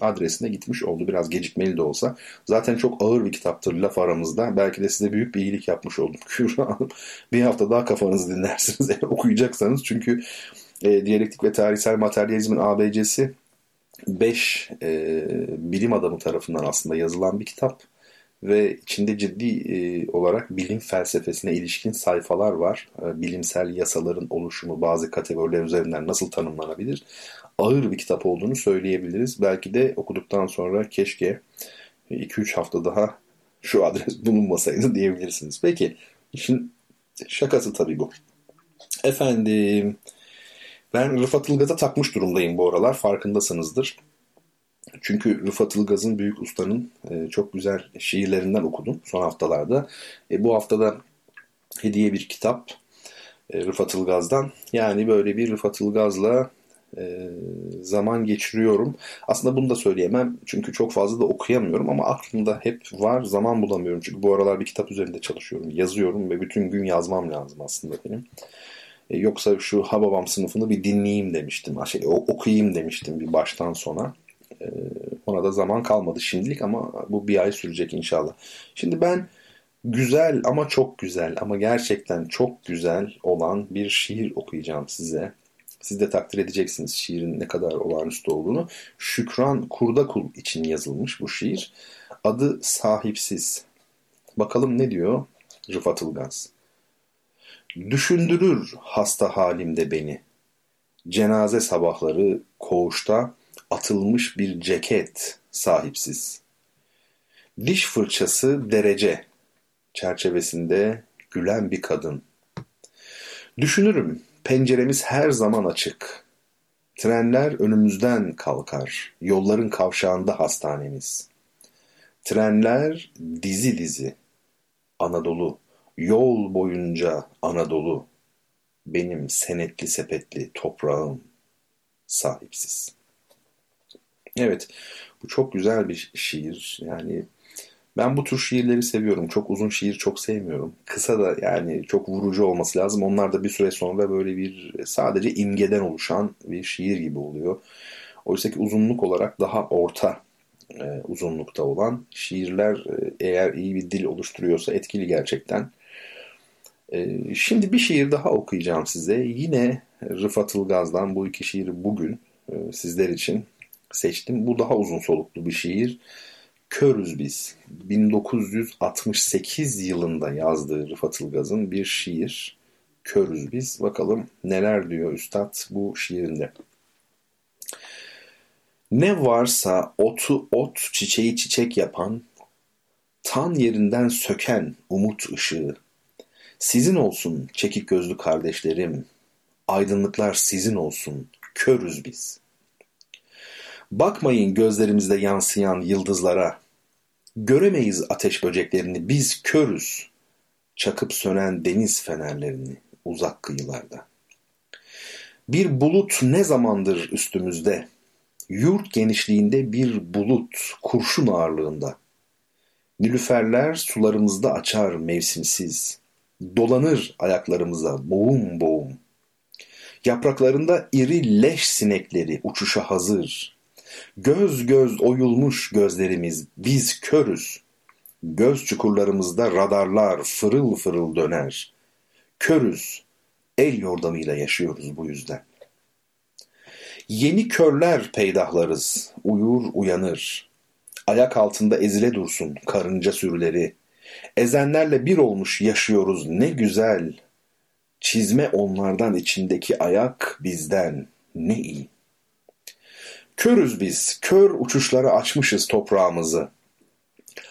adresine gitmiş oldu. Biraz gecikmeli de olsa. Zaten çok ağır bir kitaptır laf aramızda. Belki de size büyük bir iyilik yapmış oldum. Kübra Hanım bir hafta daha kafanızı dinlersiniz eğer okuyacaksanız. Çünkü e, diyalektik ve tarihsel materyalizmin ABC'si 5 e, bilim adamı tarafından aslında yazılan bir kitap ve içinde ciddi e, olarak bilim felsefesine ilişkin sayfalar var. E, bilimsel yasaların oluşumu bazı kategoriler üzerinden nasıl tanımlanabilir? Ağır bir kitap olduğunu söyleyebiliriz. Belki de okuduktan sonra keşke 2-3 hafta daha şu adres bulunmasaydı diyebilirsiniz. Peki işin şakası tabii bu. Efendim ben Rıfat Ilgaz'a takmış durumdayım bu aralar farkındasınızdır. Çünkü Rıfat Ilgaz'ın Büyük Usta'nın e, çok güzel şiirlerinden okudum son haftalarda. E, bu haftada hediye bir kitap e, Rıfat Ilgaz'dan. Yani böyle bir Rıfat Ilgaz'la e, zaman geçiriyorum. Aslında bunu da söyleyemem çünkü çok fazla da okuyamıyorum ama aklımda hep var zaman bulamıyorum. Çünkü bu aralar bir kitap üzerinde çalışıyorum, yazıyorum ve bütün gün yazmam lazım aslında benim. E, yoksa şu Hababam sınıfını bir dinleyeyim demiştim, şey, okuyayım demiştim bir baştan sona. E, ona da zaman kalmadı şimdilik ama bu bir ay sürecek inşallah. Şimdi ben güzel ama çok güzel ama gerçekten çok güzel olan bir şiir okuyacağım size. Siz de takdir edeceksiniz şiirin ne kadar olağanüstü olduğunu. Şükran Kurdakul için yazılmış bu şiir. Adı Sahipsiz. Bakalım ne diyor Rıfat Ilgaz. Düşündürür hasta halimde beni. Cenaze sabahları koğuşta atılmış bir ceket sahipsiz. Diş fırçası derece çerçevesinde gülen bir kadın. Düşünürüm penceremiz her zaman açık. Trenler önümüzden kalkar. Yolların kavşağında hastanemiz. Trenler dizi dizi. Anadolu, yol boyunca Anadolu. Benim senetli sepetli toprağım sahipsiz.'' Evet, bu çok güzel bir şiir. Yani ben bu tür şiirleri seviyorum. Çok uzun şiir çok sevmiyorum. Kısa da yani çok vurucu olması lazım. Onlar da bir süre sonra böyle bir sadece imgeden oluşan bir şiir gibi oluyor. Oysa ki uzunluk olarak daha orta e, uzunlukta olan şiirler e, eğer iyi bir dil oluşturuyorsa etkili gerçekten. E, şimdi bir şiir daha okuyacağım size. Yine Rıfat Ilgaz'dan bu iki şiiri bugün e, sizler için seçtim. Bu daha uzun soluklu bir şiir. Körüz biz. 1968 yılında yazdığı Rıfat Ilgaz'ın bir şiir. Körüz biz. Bakalım neler diyor Üstad bu şiirinde. Ne varsa otu ot, çiçeği çiçek yapan, tan yerinden söken umut ışığı. Sizin olsun çekik gözlü kardeşlerim, aydınlıklar sizin olsun, körüz biz.'' Bakmayın gözlerimizde yansıyan yıldızlara. Göremeyiz ateş böceklerini, biz körüz. Çakıp sönen deniz fenerlerini uzak kıyılarda. Bir bulut ne zamandır üstümüzde? Yurt genişliğinde bir bulut, kurşun ağırlığında. Nilüferler sularımızda açar mevsimsiz. Dolanır ayaklarımıza boğum boğum. Yapraklarında iri leş sinekleri uçuşa hazır. Göz göz oyulmuş gözlerimiz, biz körüz. Göz çukurlarımızda radarlar fırıl fırıl döner. Körüz, el yordamıyla yaşıyoruz bu yüzden. Yeni körler peydahlarız, uyur uyanır. Ayak altında ezile dursun karınca sürüleri. Ezenlerle bir olmuş yaşıyoruz ne güzel. Çizme onlardan içindeki ayak bizden ne iyi. Körüz biz, kör uçuşlara açmışız toprağımızı.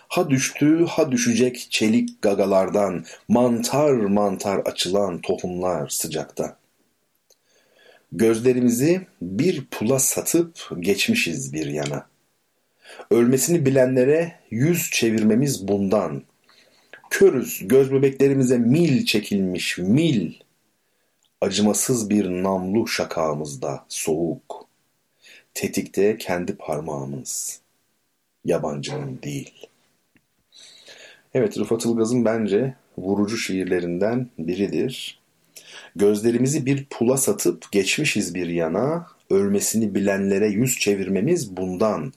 Ha düştü, ha düşecek çelik gagalardan, mantar mantar açılan tohumlar sıcakta. Gözlerimizi bir pula satıp geçmişiz bir yana. Ölmesini bilenlere yüz çevirmemiz bundan. Körüz, göz bebeklerimize mil çekilmiş mil. Acımasız bir namlu şakağımızda soğuk. Tetikte kendi parmağımız. Yabancının değil. Evet Rıfat Ilgaz'ın bence vurucu şiirlerinden biridir. Gözlerimizi bir pula satıp geçmişiz bir yana, ölmesini bilenlere yüz çevirmemiz bundan.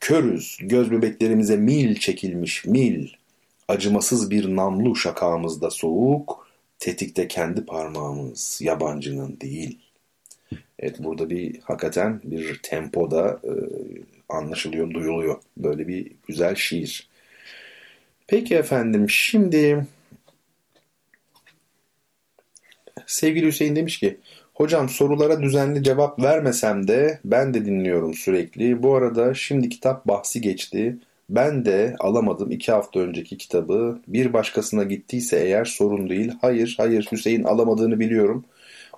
Körüz, göz bebeklerimize mil çekilmiş mil. Acımasız bir namlu şakağımızda soğuk, tetikte kendi parmağımız, yabancının değil. Evet burada bir hakikaten bir tempoda e, anlaşılıyor, duyuluyor. Böyle bir güzel şiir. Peki efendim şimdi sevgili Hüseyin demiş ki Hocam sorulara düzenli cevap vermesem de ben de dinliyorum sürekli. Bu arada şimdi kitap bahsi geçti. Ben de alamadım iki hafta önceki kitabı. Bir başkasına gittiyse eğer sorun değil. Hayır, hayır Hüseyin alamadığını biliyorum.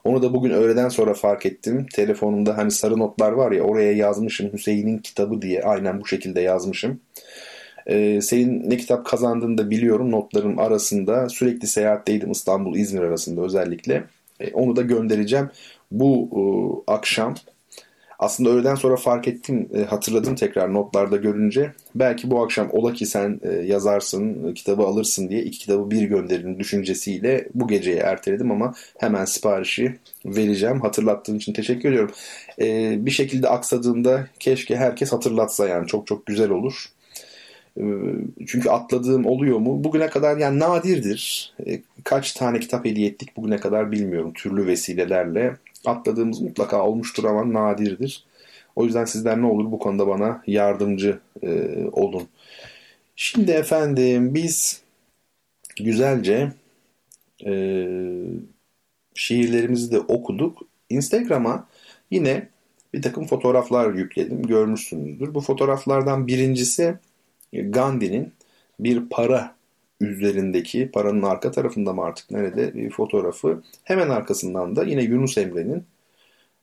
Onu da bugün öğleden sonra fark ettim. Telefonumda hani sarı notlar var ya oraya yazmışım Hüseyin'in kitabı diye. Aynen bu şekilde yazmışım. Ee, senin ne kitap kazandığını da biliyorum notlarım arasında. Sürekli seyahatteydim İstanbul-İzmir arasında özellikle. Ee, onu da göndereceğim. Bu e, akşam aslında öğleden sonra fark ettim, e, hatırladım tekrar notlarda görünce. Belki bu akşam ola ki sen e, yazarsın, e, kitabı alırsın diye iki kitabı bir gönderin düşüncesiyle bu geceye erteledim ama hemen siparişi vereceğim. Hatırlattığın için teşekkür ediyorum. Bir şekilde aksadığında keşke herkes hatırlatsa yani çok çok güzel olur. Çünkü atladığım oluyor mu? Bugüne kadar yani nadirdir. Kaç tane kitap hediye ettik bugüne kadar bilmiyorum. Türlü vesilelerle atladığımız mutlaka olmuştur ama nadirdir. O yüzden sizler ne olur bu konuda bana yardımcı e, olun. Şimdi efendim biz güzelce e, şiirlerimizi de okuduk. Instagram'a yine bir takım fotoğraflar yükledim. Görmüşsünüzdür. Bu fotoğraflardan birincisi Gandhi'nin bir para üzerindeki paranın arka tarafında mı artık nerede bir fotoğrafı. Hemen arkasından da yine Yunus Emre'nin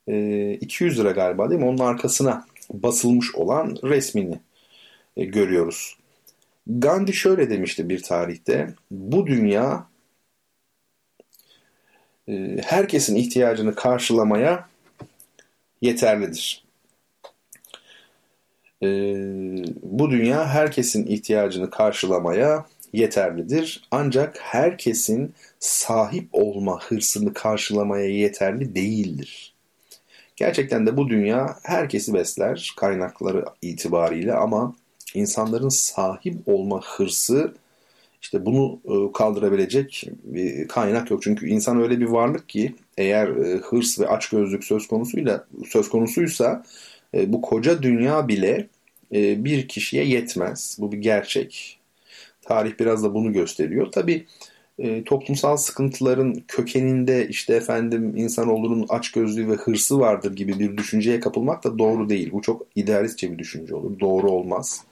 e, 200 lira galiba değil mi? Onun arkasına basılmış olan resmini e, görüyoruz. Gandhi şöyle demişti bir tarihte. Bu dünya e, herkesin ihtiyacını karşılamaya yeterlidir. E, bu dünya herkesin ihtiyacını karşılamaya yeterlidir. Ancak herkesin sahip olma hırsını karşılamaya yeterli değildir. Gerçekten de bu dünya herkesi besler kaynakları itibariyle ama insanların sahip olma hırsı işte bunu e, kaldırabilecek bir kaynak yok. Çünkü insan öyle bir varlık ki eğer e, hırs ve açgözlük söz konusuyla söz konusuysa e, bu koca dünya bile bir kişiye yetmez. Bu bir gerçek. Tarih biraz da bunu gösteriyor. Tabi e, toplumsal sıkıntıların kökeninde işte efendim insanoğlunun açgözlüğü ve hırsı vardır gibi bir düşünceye kapılmak da doğru değil. Bu çok idealistçe bir düşünce olur. Doğru olmaz.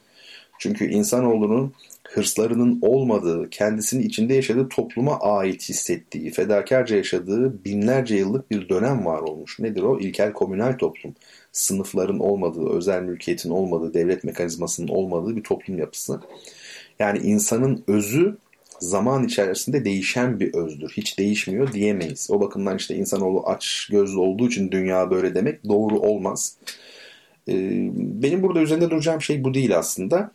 Çünkü insanoğlunun hırslarının olmadığı, kendisinin içinde yaşadığı topluma ait hissettiği, fedakarca yaşadığı binlerce yıllık bir dönem var olmuş. Nedir o? İlkel komünal toplum. Sınıfların olmadığı, özel mülkiyetin olmadığı, devlet mekanizmasının olmadığı bir toplum yapısı. Yani insanın özü zaman içerisinde değişen bir özdür. Hiç değişmiyor diyemeyiz. O bakımdan işte insanoğlu aç gözlü olduğu için dünya böyle demek doğru olmaz. Ee, benim burada üzerinde duracağım şey bu değil aslında.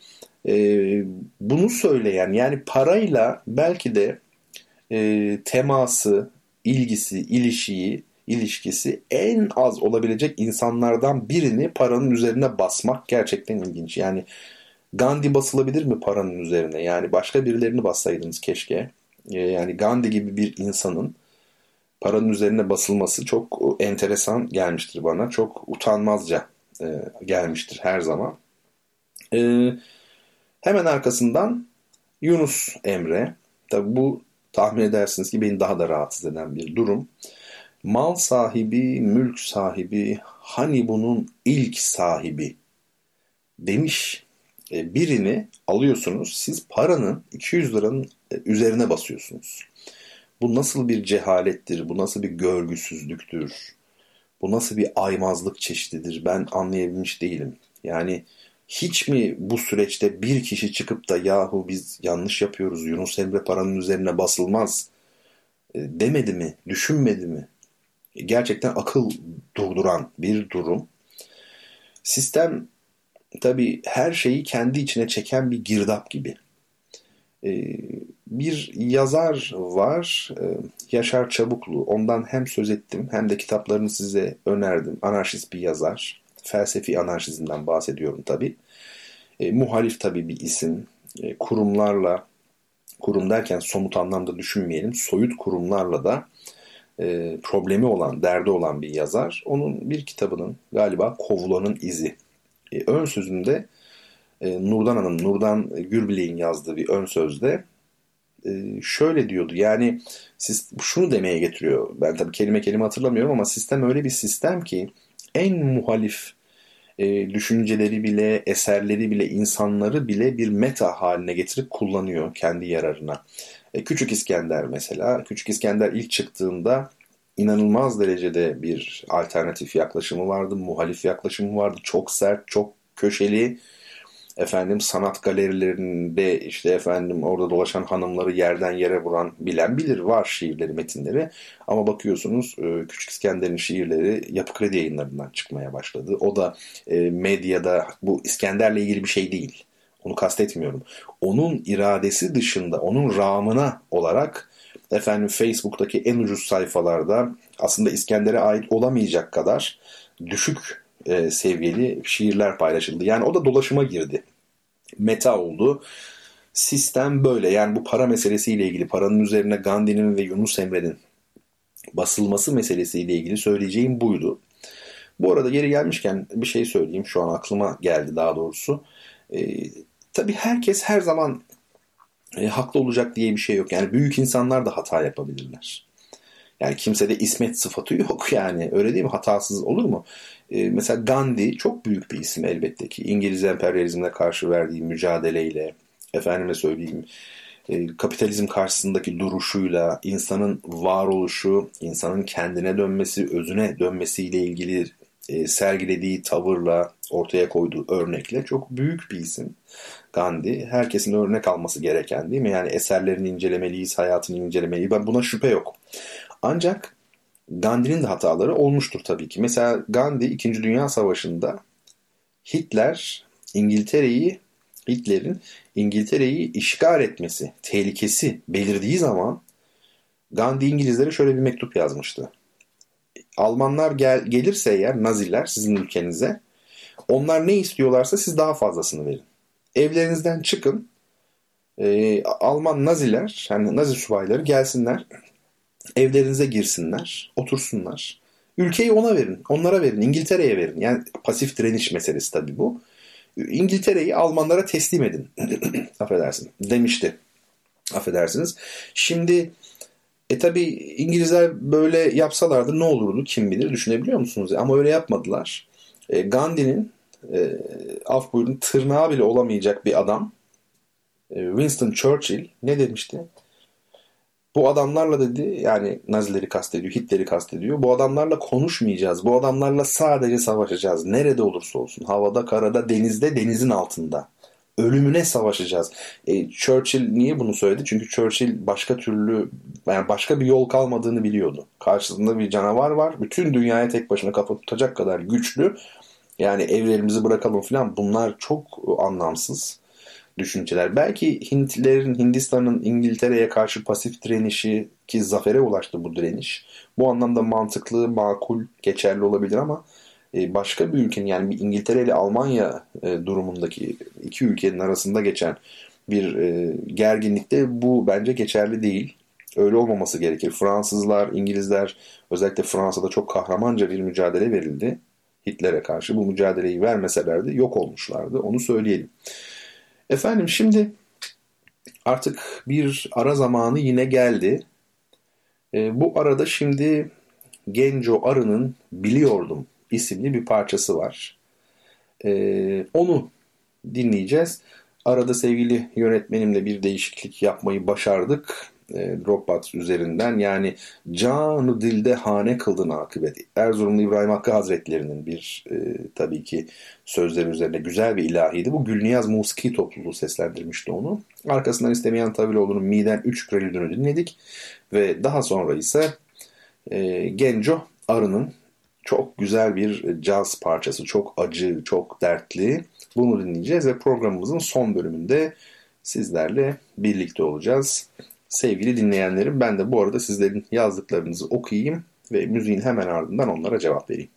Ee, bunu söyleyen yani parayla belki de e, teması, ilgisi, ilişiği, ilişkisi en az olabilecek insanlardan birini paranın üzerine basmak gerçekten ilginç. Yani Gandhi basılabilir mi paranın üzerine? Yani başka birilerini bassaydınız keşke. Ee, yani Gandhi gibi bir insanın paranın üzerine basılması çok enteresan gelmiştir bana. Çok utanmazca e, gelmiştir her zaman. E, hemen arkasından Yunus Emre. Tabi bu tahmin edersiniz ki beni daha da rahatsız eden bir durum. Mal sahibi, mülk sahibi, hani bunun ilk sahibi demiş birini alıyorsunuz. Siz paranın 200 liranın e, üzerine basıyorsunuz. Bu nasıl bir cehalettir? Bu nasıl bir görgüsüzlüktür? Bu nasıl bir aymazlık çeşididir? Ben anlayabilmiş değilim. Yani hiç mi bu süreçte bir kişi çıkıp da yahu biz yanlış yapıyoruz Yunus Emre paranın üzerine basılmaz e, demedi mi? Düşünmedi mi? Gerçekten akıl durduran bir durum. Sistem tabii her şeyi kendi içine çeken bir girdap gibi. Ee, bir yazar var e, Yaşar Çabuklu. Ondan hem söz ettim hem de kitaplarını size önerdim. Anarşist bir yazar. Felsefi anarşizmden bahsediyorum tabi. E, muhalif tabi bir isim. E, kurumlarla, kurum derken somut anlamda düşünmeyelim. Soyut kurumlarla da e, problemi olan, derdi olan bir yazar. Onun bir kitabının galiba Kovulan'ın izi. E, ön sözünde e, Nurdan Hanım, Nurdan Gürbilek'in yazdığı bir ön sözde e, şöyle diyordu. Yani siz şunu demeye getiriyor. Ben tabii kelime kelime hatırlamıyorum ama sistem öyle bir sistem ki en muhalif e, düşünceleri bile, eserleri bile, insanları bile bir meta haline getirip kullanıyor kendi yararına. E, Küçük İskender mesela. Küçük İskender ilk çıktığında inanılmaz derecede bir alternatif yaklaşımı vardı, muhalif yaklaşımı vardı. Çok sert, çok köşeli efendim sanat galerilerinde işte efendim orada dolaşan hanımları yerden yere vuran bilen bilir var şiirleri metinleri ama bakıyorsunuz e, Küçük İskender'in şiirleri Yapı Kredi yayınlarından çıkmaya başladı. O da e, medyada bu İskender'le ilgili bir şey değil. Onu kastetmiyorum. Onun iradesi dışında onun ramına olarak efendim Facebook'taki en ucuz sayfalarda aslında İskender'e ait olamayacak kadar düşük e, seviyeli şiirler paylaşıldı. Yani o da dolaşıma girdi. Meta oldu. Sistem böyle. Yani bu para meselesiyle ilgili, paranın üzerine Gandhi'nin ve Yunus Emre'nin basılması meselesiyle ilgili söyleyeceğim buydu. Bu arada geri gelmişken bir şey söyleyeyim. Şu an aklıma geldi daha doğrusu. E, tabii herkes her zaman e, haklı olacak diye bir şey yok. Yani büyük insanlar da hata yapabilirler. Yani kimsede ismet sıfatı yok yani. Öyle değil mi? Hatasız olur mu? E, mesela Gandhi çok büyük bir isim elbette ki. İngiliz emperyalizmine karşı verdiği mücadeleyle, efendime söyleyeyim, e, kapitalizm karşısındaki duruşuyla, insanın varoluşu, insanın kendine dönmesi, özüne dönmesiyle ilgili e, sergilediği tavırla, ortaya koyduğu örnekle çok büyük bir isim. Gandhi. Herkesin örnek alması gereken değil mi? Yani eserlerini incelemeliyiz, hayatını incelemeliyiz. Ben buna şüphe yok. Ancak Gandhi'nin de hataları olmuştur tabii ki. Mesela Gandhi 2. Dünya Savaşı'nda Hitler İngiltere'yi Hitler'in İngiltere'yi işgal etmesi tehlikesi belirdiği zaman Gandhi İngilizlere şöyle bir mektup yazmıştı. Almanlar gel, gelirse eğer Naziler sizin ülkenize onlar ne istiyorlarsa siz daha fazlasını verin. Evlerinizden çıkın. E, Alman Naziler, yani Nazi subayları gelsinler evlerinize girsinler, otursunlar. Ülkeyi ona verin, onlara verin, İngiltere'ye verin. Yani pasif direniş meselesi tabii bu. İngiltere'yi Almanlara teslim edin. Affedersin. Demişti. Affedersiniz. Şimdi e tabi İngilizler böyle yapsalardı ne olurdu kim bilir düşünebiliyor musunuz? Ama öyle yapmadılar. E, Gandhi'nin e, af buyurun tırnağı bile olamayacak bir adam e, Winston Churchill ne demişti? Bu adamlarla dedi yani Nazileri kastediyor, Hitler'i kastediyor. Bu adamlarla konuşmayacağız. Bu adamlarla sadece savaşacağız. Nerede olursa olsun. Havada, karada, denizde, denizin altında. Ölümüne savaşacağız. E, Churchill niye bunu söyledi? Çünkü Churchill başka türlü yani başka bir yol kalmadığını biliyordu. Karşısında bir canavar var. Bütün dünyaya tek başına kafa tutacak kadar güçlü. Yani evlerimizi bırakalım falan. Bunlar çok anlamsız düşünceler. Belki Hintlilerin, Hindistan'ın İngiltere'ye karşı pasif direnişi ki zafere ulaştı bu direniş. Bu anlamda mantıklı, makul, geçerli olabilir ama e, başka bir ülkenin yani bir İngiltere ile Almanya e, durumundaki iki ülkenin arasında geçen bir e, gerginlikte bu bence geçerli değil. Öyle olmaması gerekir. Fransızlar, İngilizler özellikle Fransa'da çok kahramanca bir mücadele verildi. Hitler'e karşı bu mücadeleyi vermeselerdi yok olmuşlardı. Onu söyleyelim. Efendim şimdi artık bir ara zamanı yine geldi. E, bu arada şimdi Genco Arı'nın Biliyordum isimli bir parçası var. E, onu dinleyeceğiz. Arada sevgili yönetmenimle bir değişiklik yapmayı başardık e, Dropbox üzerinden. Yani canı dilde hane kıldın akıbet. Erzurumlu İbrahim Hakkı Hazretleri'nin bir e, tabii ki sözleri üzerine güzel bir ilahiydi. Bu Gülniyaz Musiki topluluğu seslendirmişti onu. Arkasından istemeyen Taviloğlu'nun Miden 3 Prelüdünü dinledik. Ve daha sonra ise e, Genco Arı'nın çok güzel bir caz parçası. Çok acı, çok dertli. Bunu dinleyeceğiz ve programımızın son bölümünde sizlerle birlikte olacağız. Sevgili dinleyenlerim ben de bu arada sizlerin yazdıklarınızı okuyayım ve müziğin hemen ardından onlara cevap vereyim.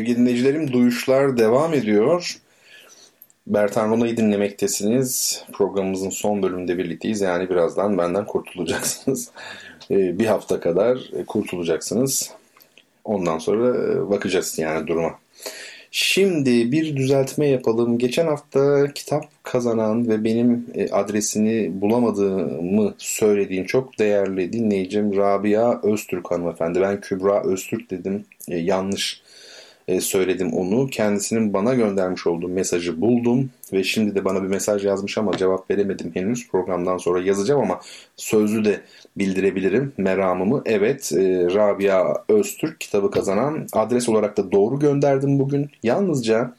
Sevgili dinleyicilerim duyuşlar devam ediyor. Bertan Rona'yı dinlemektesiniz. Programımızın son bölümünde birlikteyiz. Yani birazdan benden kurtulacaksınız. Ee, bir hafta kadar kurtulacaksınız. Ondan sonra e, bakacağız yani duruma. Şimdi bir düzeltme yapalım. Geçen hafta kitap kazanan ve benim e, adresini bulamadığımı söylediğim çok değerli dinleyicim Rabia Öztürk hanımefendi. Ben Kübra Öztürk dedim. E, yanlış e, söyledim onu. Kendisinin bana göndermiş olduğu mesajı buldum ve şimdi de bana bir mesaj yazmış ama cevap veremedim henüz. Programdan sonra yazacağım ama sözlü de bildirebilirim meramımı. Evet e, Rabia Öztürk kitabı kazanan adres olarak da doğru gönderdim bugün. Yalnızca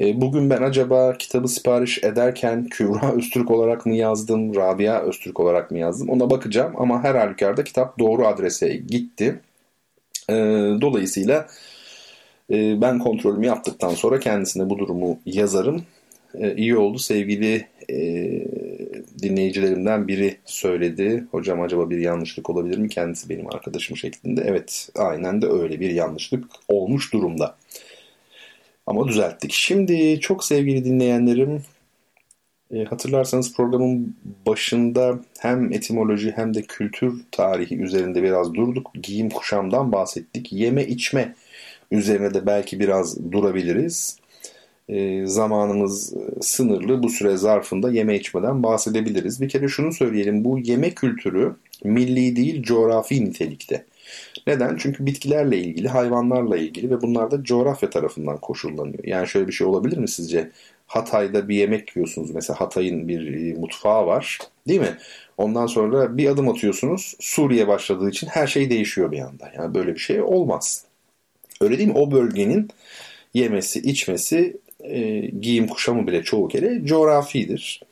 e, bugün ben acaba kitabı sipariş ederken Kübra Öztürk olarak mı yazdım, Rabia Öztürk olarak mı yazdım ona bakacağım. Ama her halükarda kitap doğru adrese gitti. Dolayısıyla ee, ben kontrolümü yaptıktan sonra kendisine bu durumu yazarım. Ee, iyi oldu sevgili e, dinleyicilerimden biri söyledi. Hocam acaba bir yanlışlık olabilir mi? Kendisi benim arkadaşım şeklinde. Evet aynen de öyle bir yanlışlık olmuş durumda. Ama düzelttik. Şimdi çok sevgili dinleyenlerim e, hatırlarsanız programın başında hem etimoloji hem de kültür tarihi üzerinde biraz durduk. Giyim kuşamdan bahsettik. Yeme içme üzerine de belki biraz durabiliriz. E, zamanımız sınırlı. Bu süre zarfında yeme içmeden bahsedebiliriz. Bir kere şunu söyleyelim. Bu yeme kültürü milli değil coğrafi nitelikte. Neden? Çünkü bitkilerle ilgili, hayvanlarla ilgili ve bunlar da coğrafya tarafından koşullanıyor. Yani şöyle bir şey olabilir mi sizce? Hatay'da bir yemek yiyorsunuz. Mesela Hatay'ın bir mutfağı var. Değil mi? Ondan sonra bir adım atıyorsunuz. Suriye başladığı için her şey değişiyor bir anda. Yani böyle bir şey olmaz. Öyle değil mi? O bölgenin yemesi, içmesi, e, giyim kuşamı bile çoğu kere coğrafidir.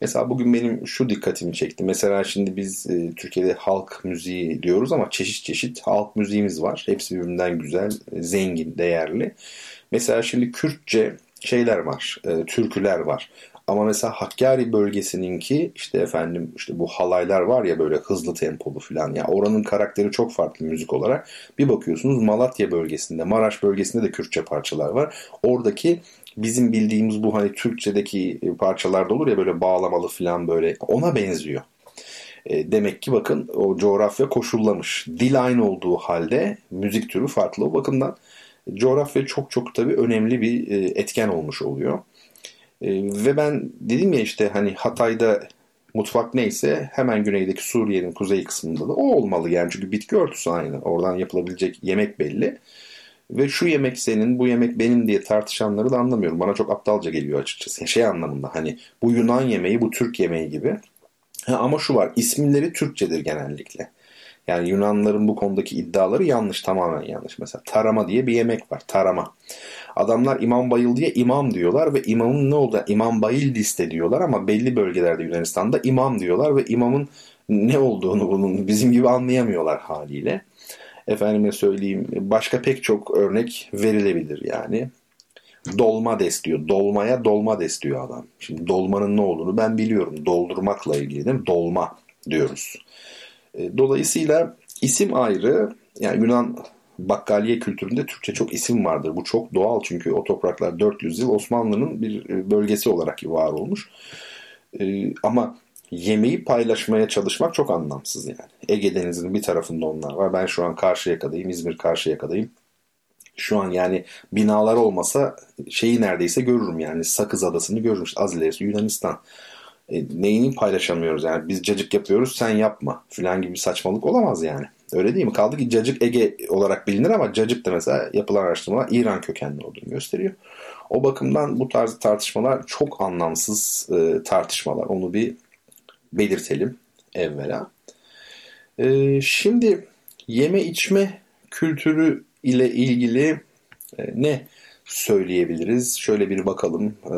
Mesela bugün benim şu dikkatimi çekti. Mesela şimdi biz e, Türkiye'de halk müziği diyoruz ama çeşit çeşit halk müziğimiz var. Hepsi birbirinden güzel, zengin, değerli. Mesela şimdi Kürtçe şeyler var, e, türküler var. Ama mesela Hakkari bölgesininki işte efendim işte bu halaylar var ya böyle hızlı tempolu falan ya oranın karakteri çok farklı müzik olarak. Bir bakıyorsunuz Malatya bölgesinde, Maraş bölgesinde de Kürtçe parçalar var. Oradaki bizim bildiğimiz bu hani Türkçedeki parçalarda olur ya böyle bağlamalı falan böyle ona benziyor. E, demek ki bakın o coğrafya koşullamış. Dil aynı olduğu halde müzik türü farklı. O bakımdan coğrafya çok çok tabii önemli bir e, etken olmuş oluyor. E, ve ben dedim ya işte hani Hatay'da mutfak neyse hemen güneydeki Suriye'nin kuzey kısmında da o olmalı yani çünkü bitki örtüsü aynı. Oradan yapılabilecek yemek belli. Ve şu yemek senin, bu yemek benim diye tartışanları da anlamıyorum. Bana çok aptalca geliyor açıkçası. Şey anlamında hani bu Yunan yemeği, bu Türk yemeği gibi. Ha, ama şu var, isimleri Türkçedir genellikle. Yani Yunanların bu konudaki iddiaları yanlış, tamamen yanlış. Mesela tarama diye bir yemek var, tarama. Adamlar İmam Bayıl diye imam diyorlar ve imamın ne oldu? İmam Bayıl liste diyorlar ama belli bölgelerde Yunanistan'da imam diyorlar ve imamın ne olduğunu bunun bizim gibi anlayamıyorlar haliyle. Efendime söyleyeyim başka pek çok örnek verilebilir yani. Dolma des diyor. Dolmaya dolma des diyor adam. Şimdi dolmanın ne olduğunu ben biliyorum. Doldurmakla ilgili değil mi? Dolma diyoruz. E, dolayısıyla isim ayrı. Yani Yunan bakkaliye kültüründe Türkçe çok isim vardır. Bu çok doğal çünkü o topraklar 400 yıl Osmanlı'nın bir e, bölgesi olarak var olmuş. Ee, ama yemeği paylaşmaya çalışmak çok anlamsız yani. Ege Denizi'nin bir tarafında onlar var. Ben şu an Karşıyaka'dayım, İzmir Karşıyaka'dayım. Şu an yani binalar olmasa şeyi neredeyse görürüm yani Sakız Adası'nı görürüm. İşte az ilerisi Yunanistan. E, neyini paylaşamıyoruz yani biz cacık yapıyoruz sen yapma filan gibi saçmalık olamaz yani. Öyle değil mi? Kaldı ki cacık Ege olarak bilinir ama cacık da mesela yapılan araştırmalar İran kökenli olduğunu gösteriyor. O bakımdan bu tarz tartışmalar çok anlamsız e, tartışmalar. Onu bir belirtelim evvela. E, şimdi yeme içme kültürü ile ilgili e, ne söyleyebiliriz? Şöyle bir bakalım. E,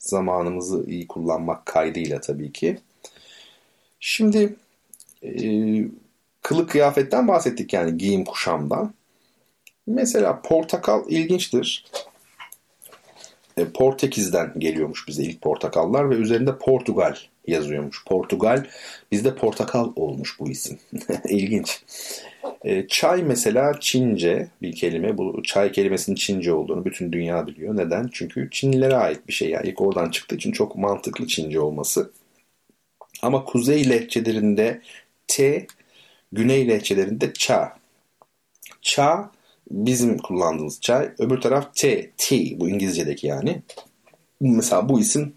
zamanımızı iyi kullanmak kaydıyla tabii ki. Şimdi e, kılık kıyafetten bahsettik yani giyim kuşamdan. Mesela portakal ilginçtir. E, Portekiz'den geliyormuş bize ilk portakallar ve üzerinde Portugal yazıyormuş. Portugal bizde portakal olmuş bu isim. İlginç. E, çay mesela Çince bir kelime. Bu çay kelimesinin Çince olduğunu bütün dünya biliyor. Neden? Çünkü Çinlilere ait bir şey. Yani ilk oradan çıktığı için çok mantıklı Çince olması. Ama kuzey lehçelerinde T, güney lehçelerinde ça. Ça bizim kullandığımız çay. Öbür taraf T, T bu İngilizce'deki yani. Mesela bu isim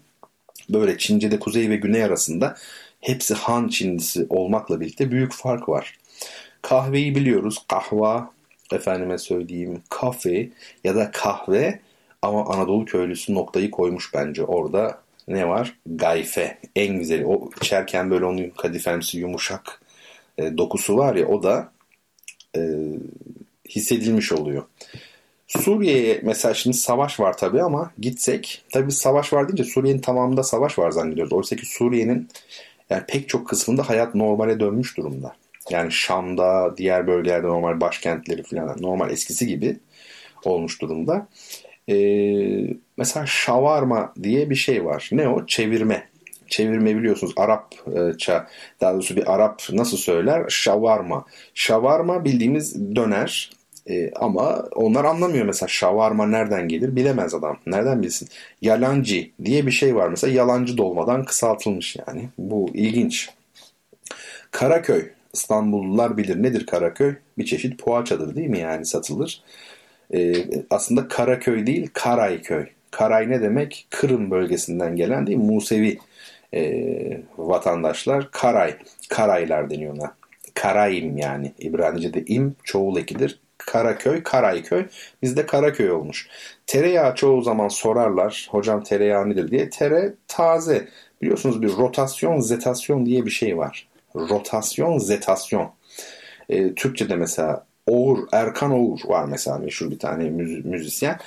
böyle Çince'de kuzey ve güney arasında hepsi Han Çinlisi olmakla birlikte büyük fark var. Kahveyi biliyoruz. Kahva, efendime söyleyeyim kafe ya da kahve ama Anadolu köylüsü noktayı koymuş bence orada. Ne var? Gayfe. En güzeli. O içerken böyle onun kadifemsi yumuşak e, dokusu var ya o da e, hissedilmiş oluyor. Suriye'ye mesela şimdi savaş var tabii ama gitsek tabii savaş var deyince Suriye'nin tamamında savaş var zannediyoruz. Oysa ki Suriye'nin yani pek çok kısmında hayat normale dönmüş durumda. Yani Şam'da, diğer bölgelerde normal başkentleri falan normal eskisi gibi olmuş durumda. Ee, mesela şavarma diye bir şey var. Ne o? Çevirme. Çevirme biliyorsunuz Arapça daha doğrusu bir Arap nasıl söyler? Şavarma. Şavarma bildiğimiz döner e, ama onlar anlamıyor mesela şavarma nereden gelir bilemez adam. Nereden bilsin? Yalancı diye bir şey var mesela yalancı dolmadan kısaltılmış yani. Bu ilginç. Karaköy. İstanbullular bilir nedir Karaköy? Bir çeşit poğaçadır değil mi yani satılır. E, aslında Karaköy değil Karayköy. Karay ne demek? Kırım bölgesinden gelen değil Musevi e, vatandaşlar. Karay. Karaylar deniyor ona. Karayim yani. İbranice'de im çoğul ekidir. Karaköy, Karayköy. Bizde Karaköy olmuş. Tereyağı çoğu zaman sorarlar. Hocam tereyağı nedir diye. Tere taze. Biliyorsunuz bir rotasyon, zetasyon diye bir şey var. Rotasyon, zetasyon. E, Türkçe'de mesela Oğur, Erkan Oğur var mesela meşhur bir tane müz- müzisyen.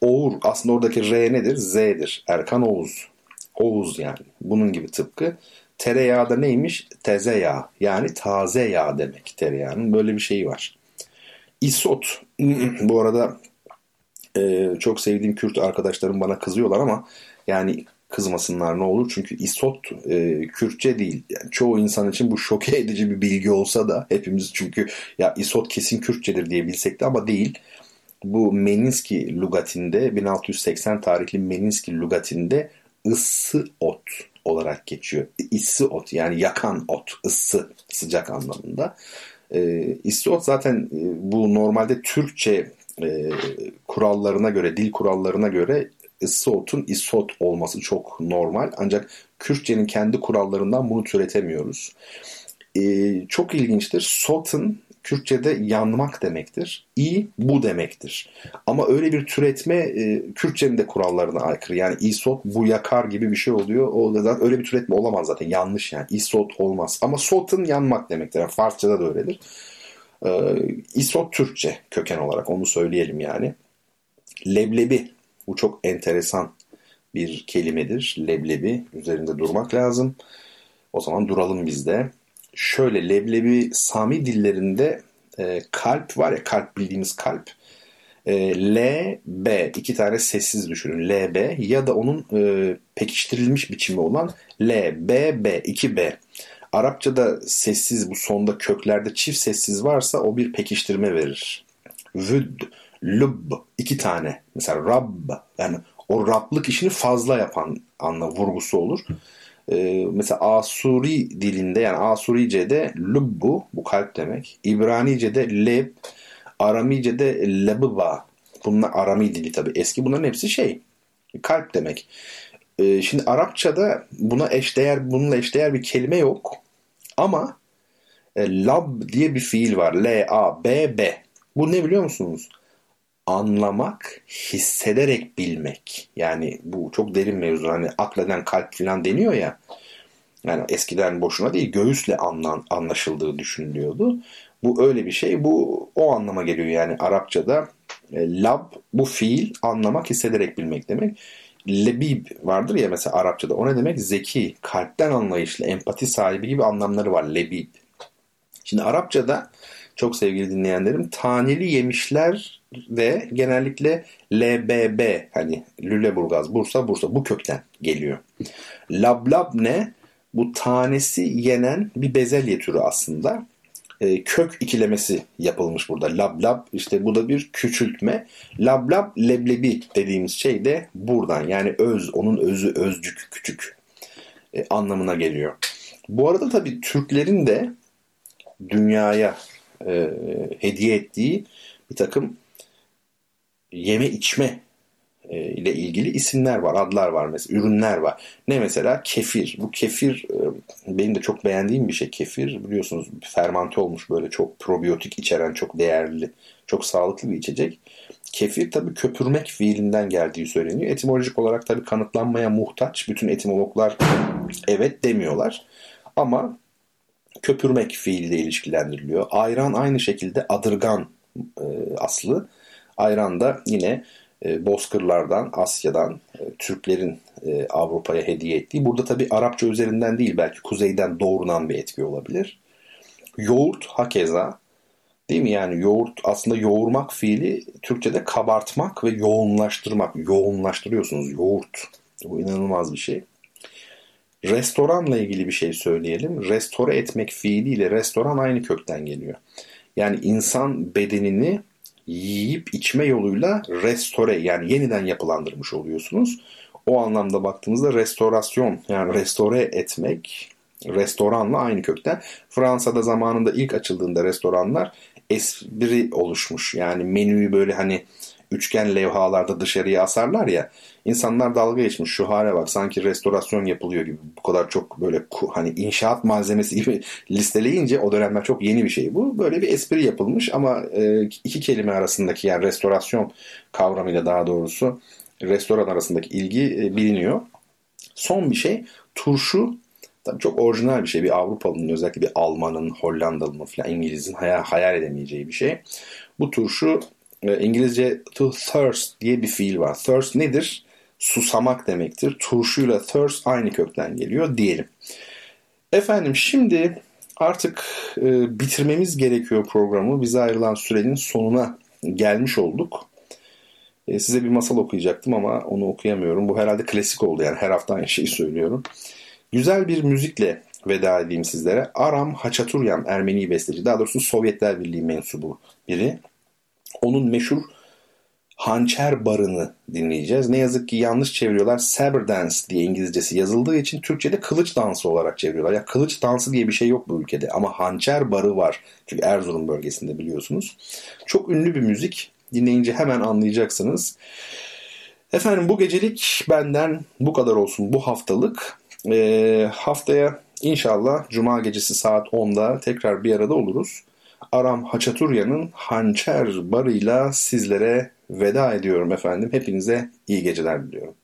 Oğur aslında oradaki R nedir? Z'dir. Erkan Oğuz. Oğuz yani. Bunun gibi tıpkı. Tereyağı da neymiş? Teze yağ. Yani taze yağ demek tereyağının. Böyle bir şeyi var. İsot. Bu arada e, çok sevdiğim Kürt arkadaşlarım bana kızıyorlar ama yani kızmasınlar ne olur. Çünkü isot e, Kürtçe değil. Yani çoğu insan için bu şoke edici bir bilgi olsa da hepimiz çünkü ya isot kesin Kürtçedir diye bilsek de ama değil. Bu Meninski lugatinde 1680 tarihli Meninski lugatinde ıssı ot olarak geçiyor. Issı ot yani yakan ot, ıssı sıcak anlamında. E, ıssı ot zaten e, bu normalde Türkçe e, kurallarına göre, dil kurallarına göre ısotun isot olması çok normal. Ancak Kürtçenin kendi kurallarından bunu türetemiyoruz. Ee, çok ilginçtir. Sotun Kürtçe'de yanmak demektir. İ bu demektir. Ama öyle bir türetme e, Kürtçenin de kurallarına aykırı. Yani isot bu yakar gibi bir şey oluyor. O da öyle bir türetme olamaz zaten. Yanlış yani. Isot olmaz. Ama sotun yanmak demektir. Yani Farsça'da da öyledir. Ee, isot Türkçe köken olarak onu söyleyelim yani. Leblebi bu çok enteresan bir kelimedir. Leblebi üzerinde durmak lazım. O zaman duralım biz de. Şöyle leblebi Sami dillerinde e, kalp var ya kalp bildiğimiz kalp. E, L, B iki tane sessiz düşünün. L, B ya da onun e, pekiştirilmiş biçimi olan L, B, B, 2 B. Arapçada sessiz bu sonda köklerde çift sessiz varsa o bir pekiştirme verir. Vüd, lübb iki tane. Mesela Rabb yani o Rablık işini fazla yapan anla vurgusu olur. Ee, mesela Asuri dilinde yani Asurice'de lubbu bu kalp demek. İbranice'de leb, Aramice'de lebba. Bunlar Arami dili tabi eski bunların hepsi şey kalp demek. Ee, şimdi Arapçada buna eşdeğer bununla eşdeğer bir kelime yok. Ama e, lab diye bir fiil var. L A B B. Bu ne biliyor musunuz? Anlamak, hissederek bilmek. Yani bu çok derin mevzu. Hani akleden kalp falan deniyor ya. Yani eskiden boşuna değil göğüsle anlan, anlaşıldığı düşünülüyordu. Bu öyle bir şey. Bu o anlama geliyor yani Arapçada. E, lab bu fiil anlamak, hissederek bilmek demek. Lebib vardır ya mesela Arapçada. O ne demek? Zeki, kalpten anlayışlı, empati sahibi gibi anlamları var lebib. Şimdi Arapçada çok sevgili dinleyenlerim taneli yemişler ve genellikle LBB hani Lüleburgaz, Bursa, Bursa bu kökten geliyor. Lablab ne? Bu tanesi yenen bir bezelye türü aslında. E, kök ikilemesi yapılmış burada. Lab lab işte bu da bir küçültme. Lab lab leblebi dediğimiz şey de buradan. Yani öz, onun özü özcük, küçük e, anlamına geliyor. Bu arada tabii Türklerin de dünyaya e, hediye ettiği bir takım yeme içme e, ile ilgili isimler var, adlar var mesela, ürünler var. Ne mesela? Kefir. Bu kefir e, benim de çok beğendiğim bir şey kefir. Biliyorsunuz fermante olmuş böyle çok probiyotik içeren çok değerli, çok sağlıklı bir içecek. Kefir tabi köpürmek fiilinden geldiği söyleniyor. Etimolojik olarak tabi kanıtlanmaya muhtaç. Bütün etimologlar evet demiyorlar. Ama köpürmek fiiliyle ilişkilendiriliyor. Ayran aynı şekilde adırgan e, aslı. Ayran da yine e, Bozkırlardan, Asya'dan, e, Türklerin e, Avrupa'ya hediye ettiği. Burada tabi Arapça üzerinden değil belki kuzeyden doğrunan bir etki olabilir. Yoğurt hakeza. Değil mi? Yani yoğurt aslında yoğurmak fiili Türkçe'de kabartmak ve yoğunlaştırmak. Yoğunlaştırıyorsunuz yoğurt. Bu inanılmaz bir şey. Restoranla ilgili bir şey söyleyelim. Restore etmek fiiliyle restoran aynı kökten geliyor. Yani insan bedenini yiyip içme yoluyla restore yani yeniden yapılandırmış oluyorsunuz. O anlamda baktığımızda restorasyon yani restore etmek restoranla aynı kökten. Fransa'da zamanında ilk açıldığında restoranlar espri oluşmuş. Yani menüyü böyle hani üçgen levhalarda dışarıya asarlar ya. İnsanlar dalga geçmiş şu hale bak sanki restorasyon yapılıyor gibi bu kadar çok böyle hani inşaat malzemesi gibi listeleyince o dönemler çok yeni bir şey bu. Böyle bir espri yapılmış ama e, iki kelime arasındaki yani restorasyon kavramıyla daha doğrusu restoran arasındaki ilgi e, biliniyor. Son bir şey turşu Tabii çok orijinal bir şey. Bir Avrupalı'nın özellikle bir Alman'ın, Hollandalı'nın falan İngiliz'in hayal, hayal edemeyeceği bir şey. Bu turşu İngilizce to thirst diye bir fiil var. Thirst nedir? Susamak demektir. Turşuyla thirst aynı kökten geliyor diyelim. Efendim şimdi artık e, bitirmemiz gerekiyor programı. Bize ayrılan sürenin sonuna gelmiş olduk. E, size bir masal okuyacaktım ama onu okuyamıyorum. Bu herhalde klasik oldu yani her hafta aynı şeyi söylüyorum. Güzel bir müzikle veda edeyim sizlere. Aram Haçaturyan Ermeni besteci. Daha doğrusu Sovyetler Birliği mensubu biri. Onun meşhur Hançer Barı'nı dinleyeceğiz. Ne yazık ki yanlış çeviriyorlar. Saber Dance diye İngilizcesi yazıldığı için Türkçe'de kılıç dansı olarak çeviriyorlar. Ya kılıç dansı diye bir şey yok bu ülkede ama Hançer Barı var. Çünkü Erzurum bölgesinde biliyorsunuz. Çok ünlü bir müzik. Dinleyince hemen anlayacaksınız. Efendim bu gecelik benden bu kadar olsun bu haftalık. Ee, haftaya inşallah Cuma gecesi saat 10'da tekrar bir arada oluruz. Aram Haçaturya'nın hançer barıyla sizlere veda ediyorum efendim. Hepinize iyi geceler diliyorum.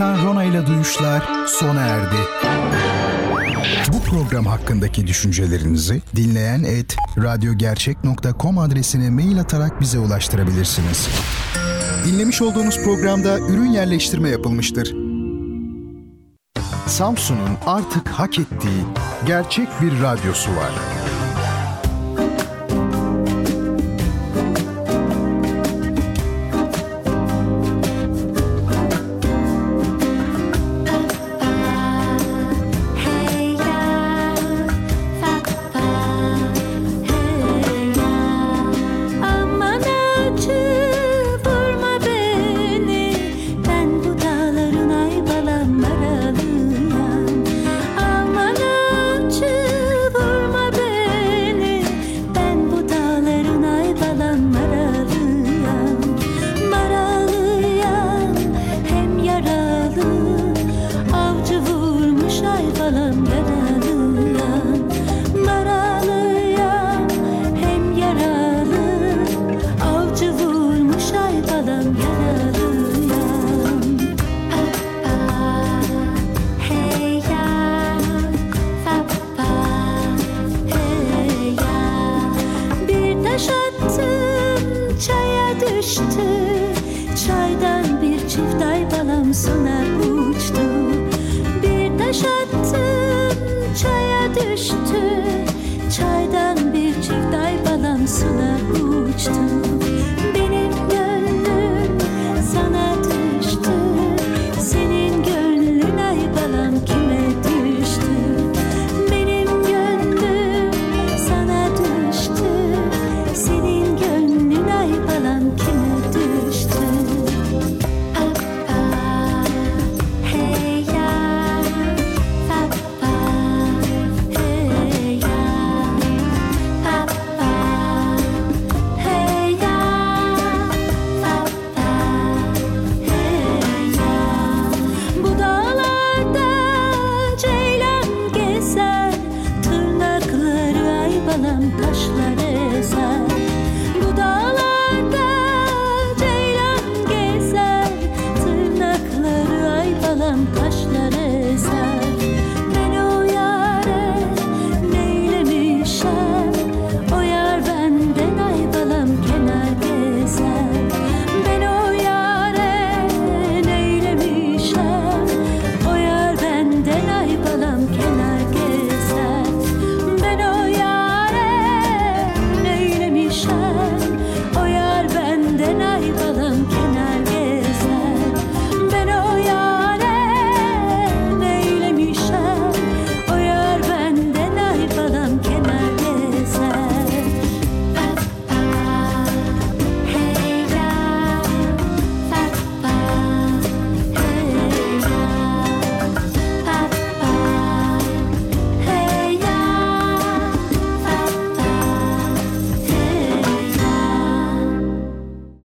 Bertan Rona ile Duyuşlar sona erdi. Bu program hakkındaki düşüncelerinizi dinleyen et radyogercek.com adresine mail atarak bize ulaştırabilirsiniz. Dinlemiş olduğunuz programda ürün yerleştirme yapılmıştır. Samsun'un artık hak ettiği gerçek bir radyosu var.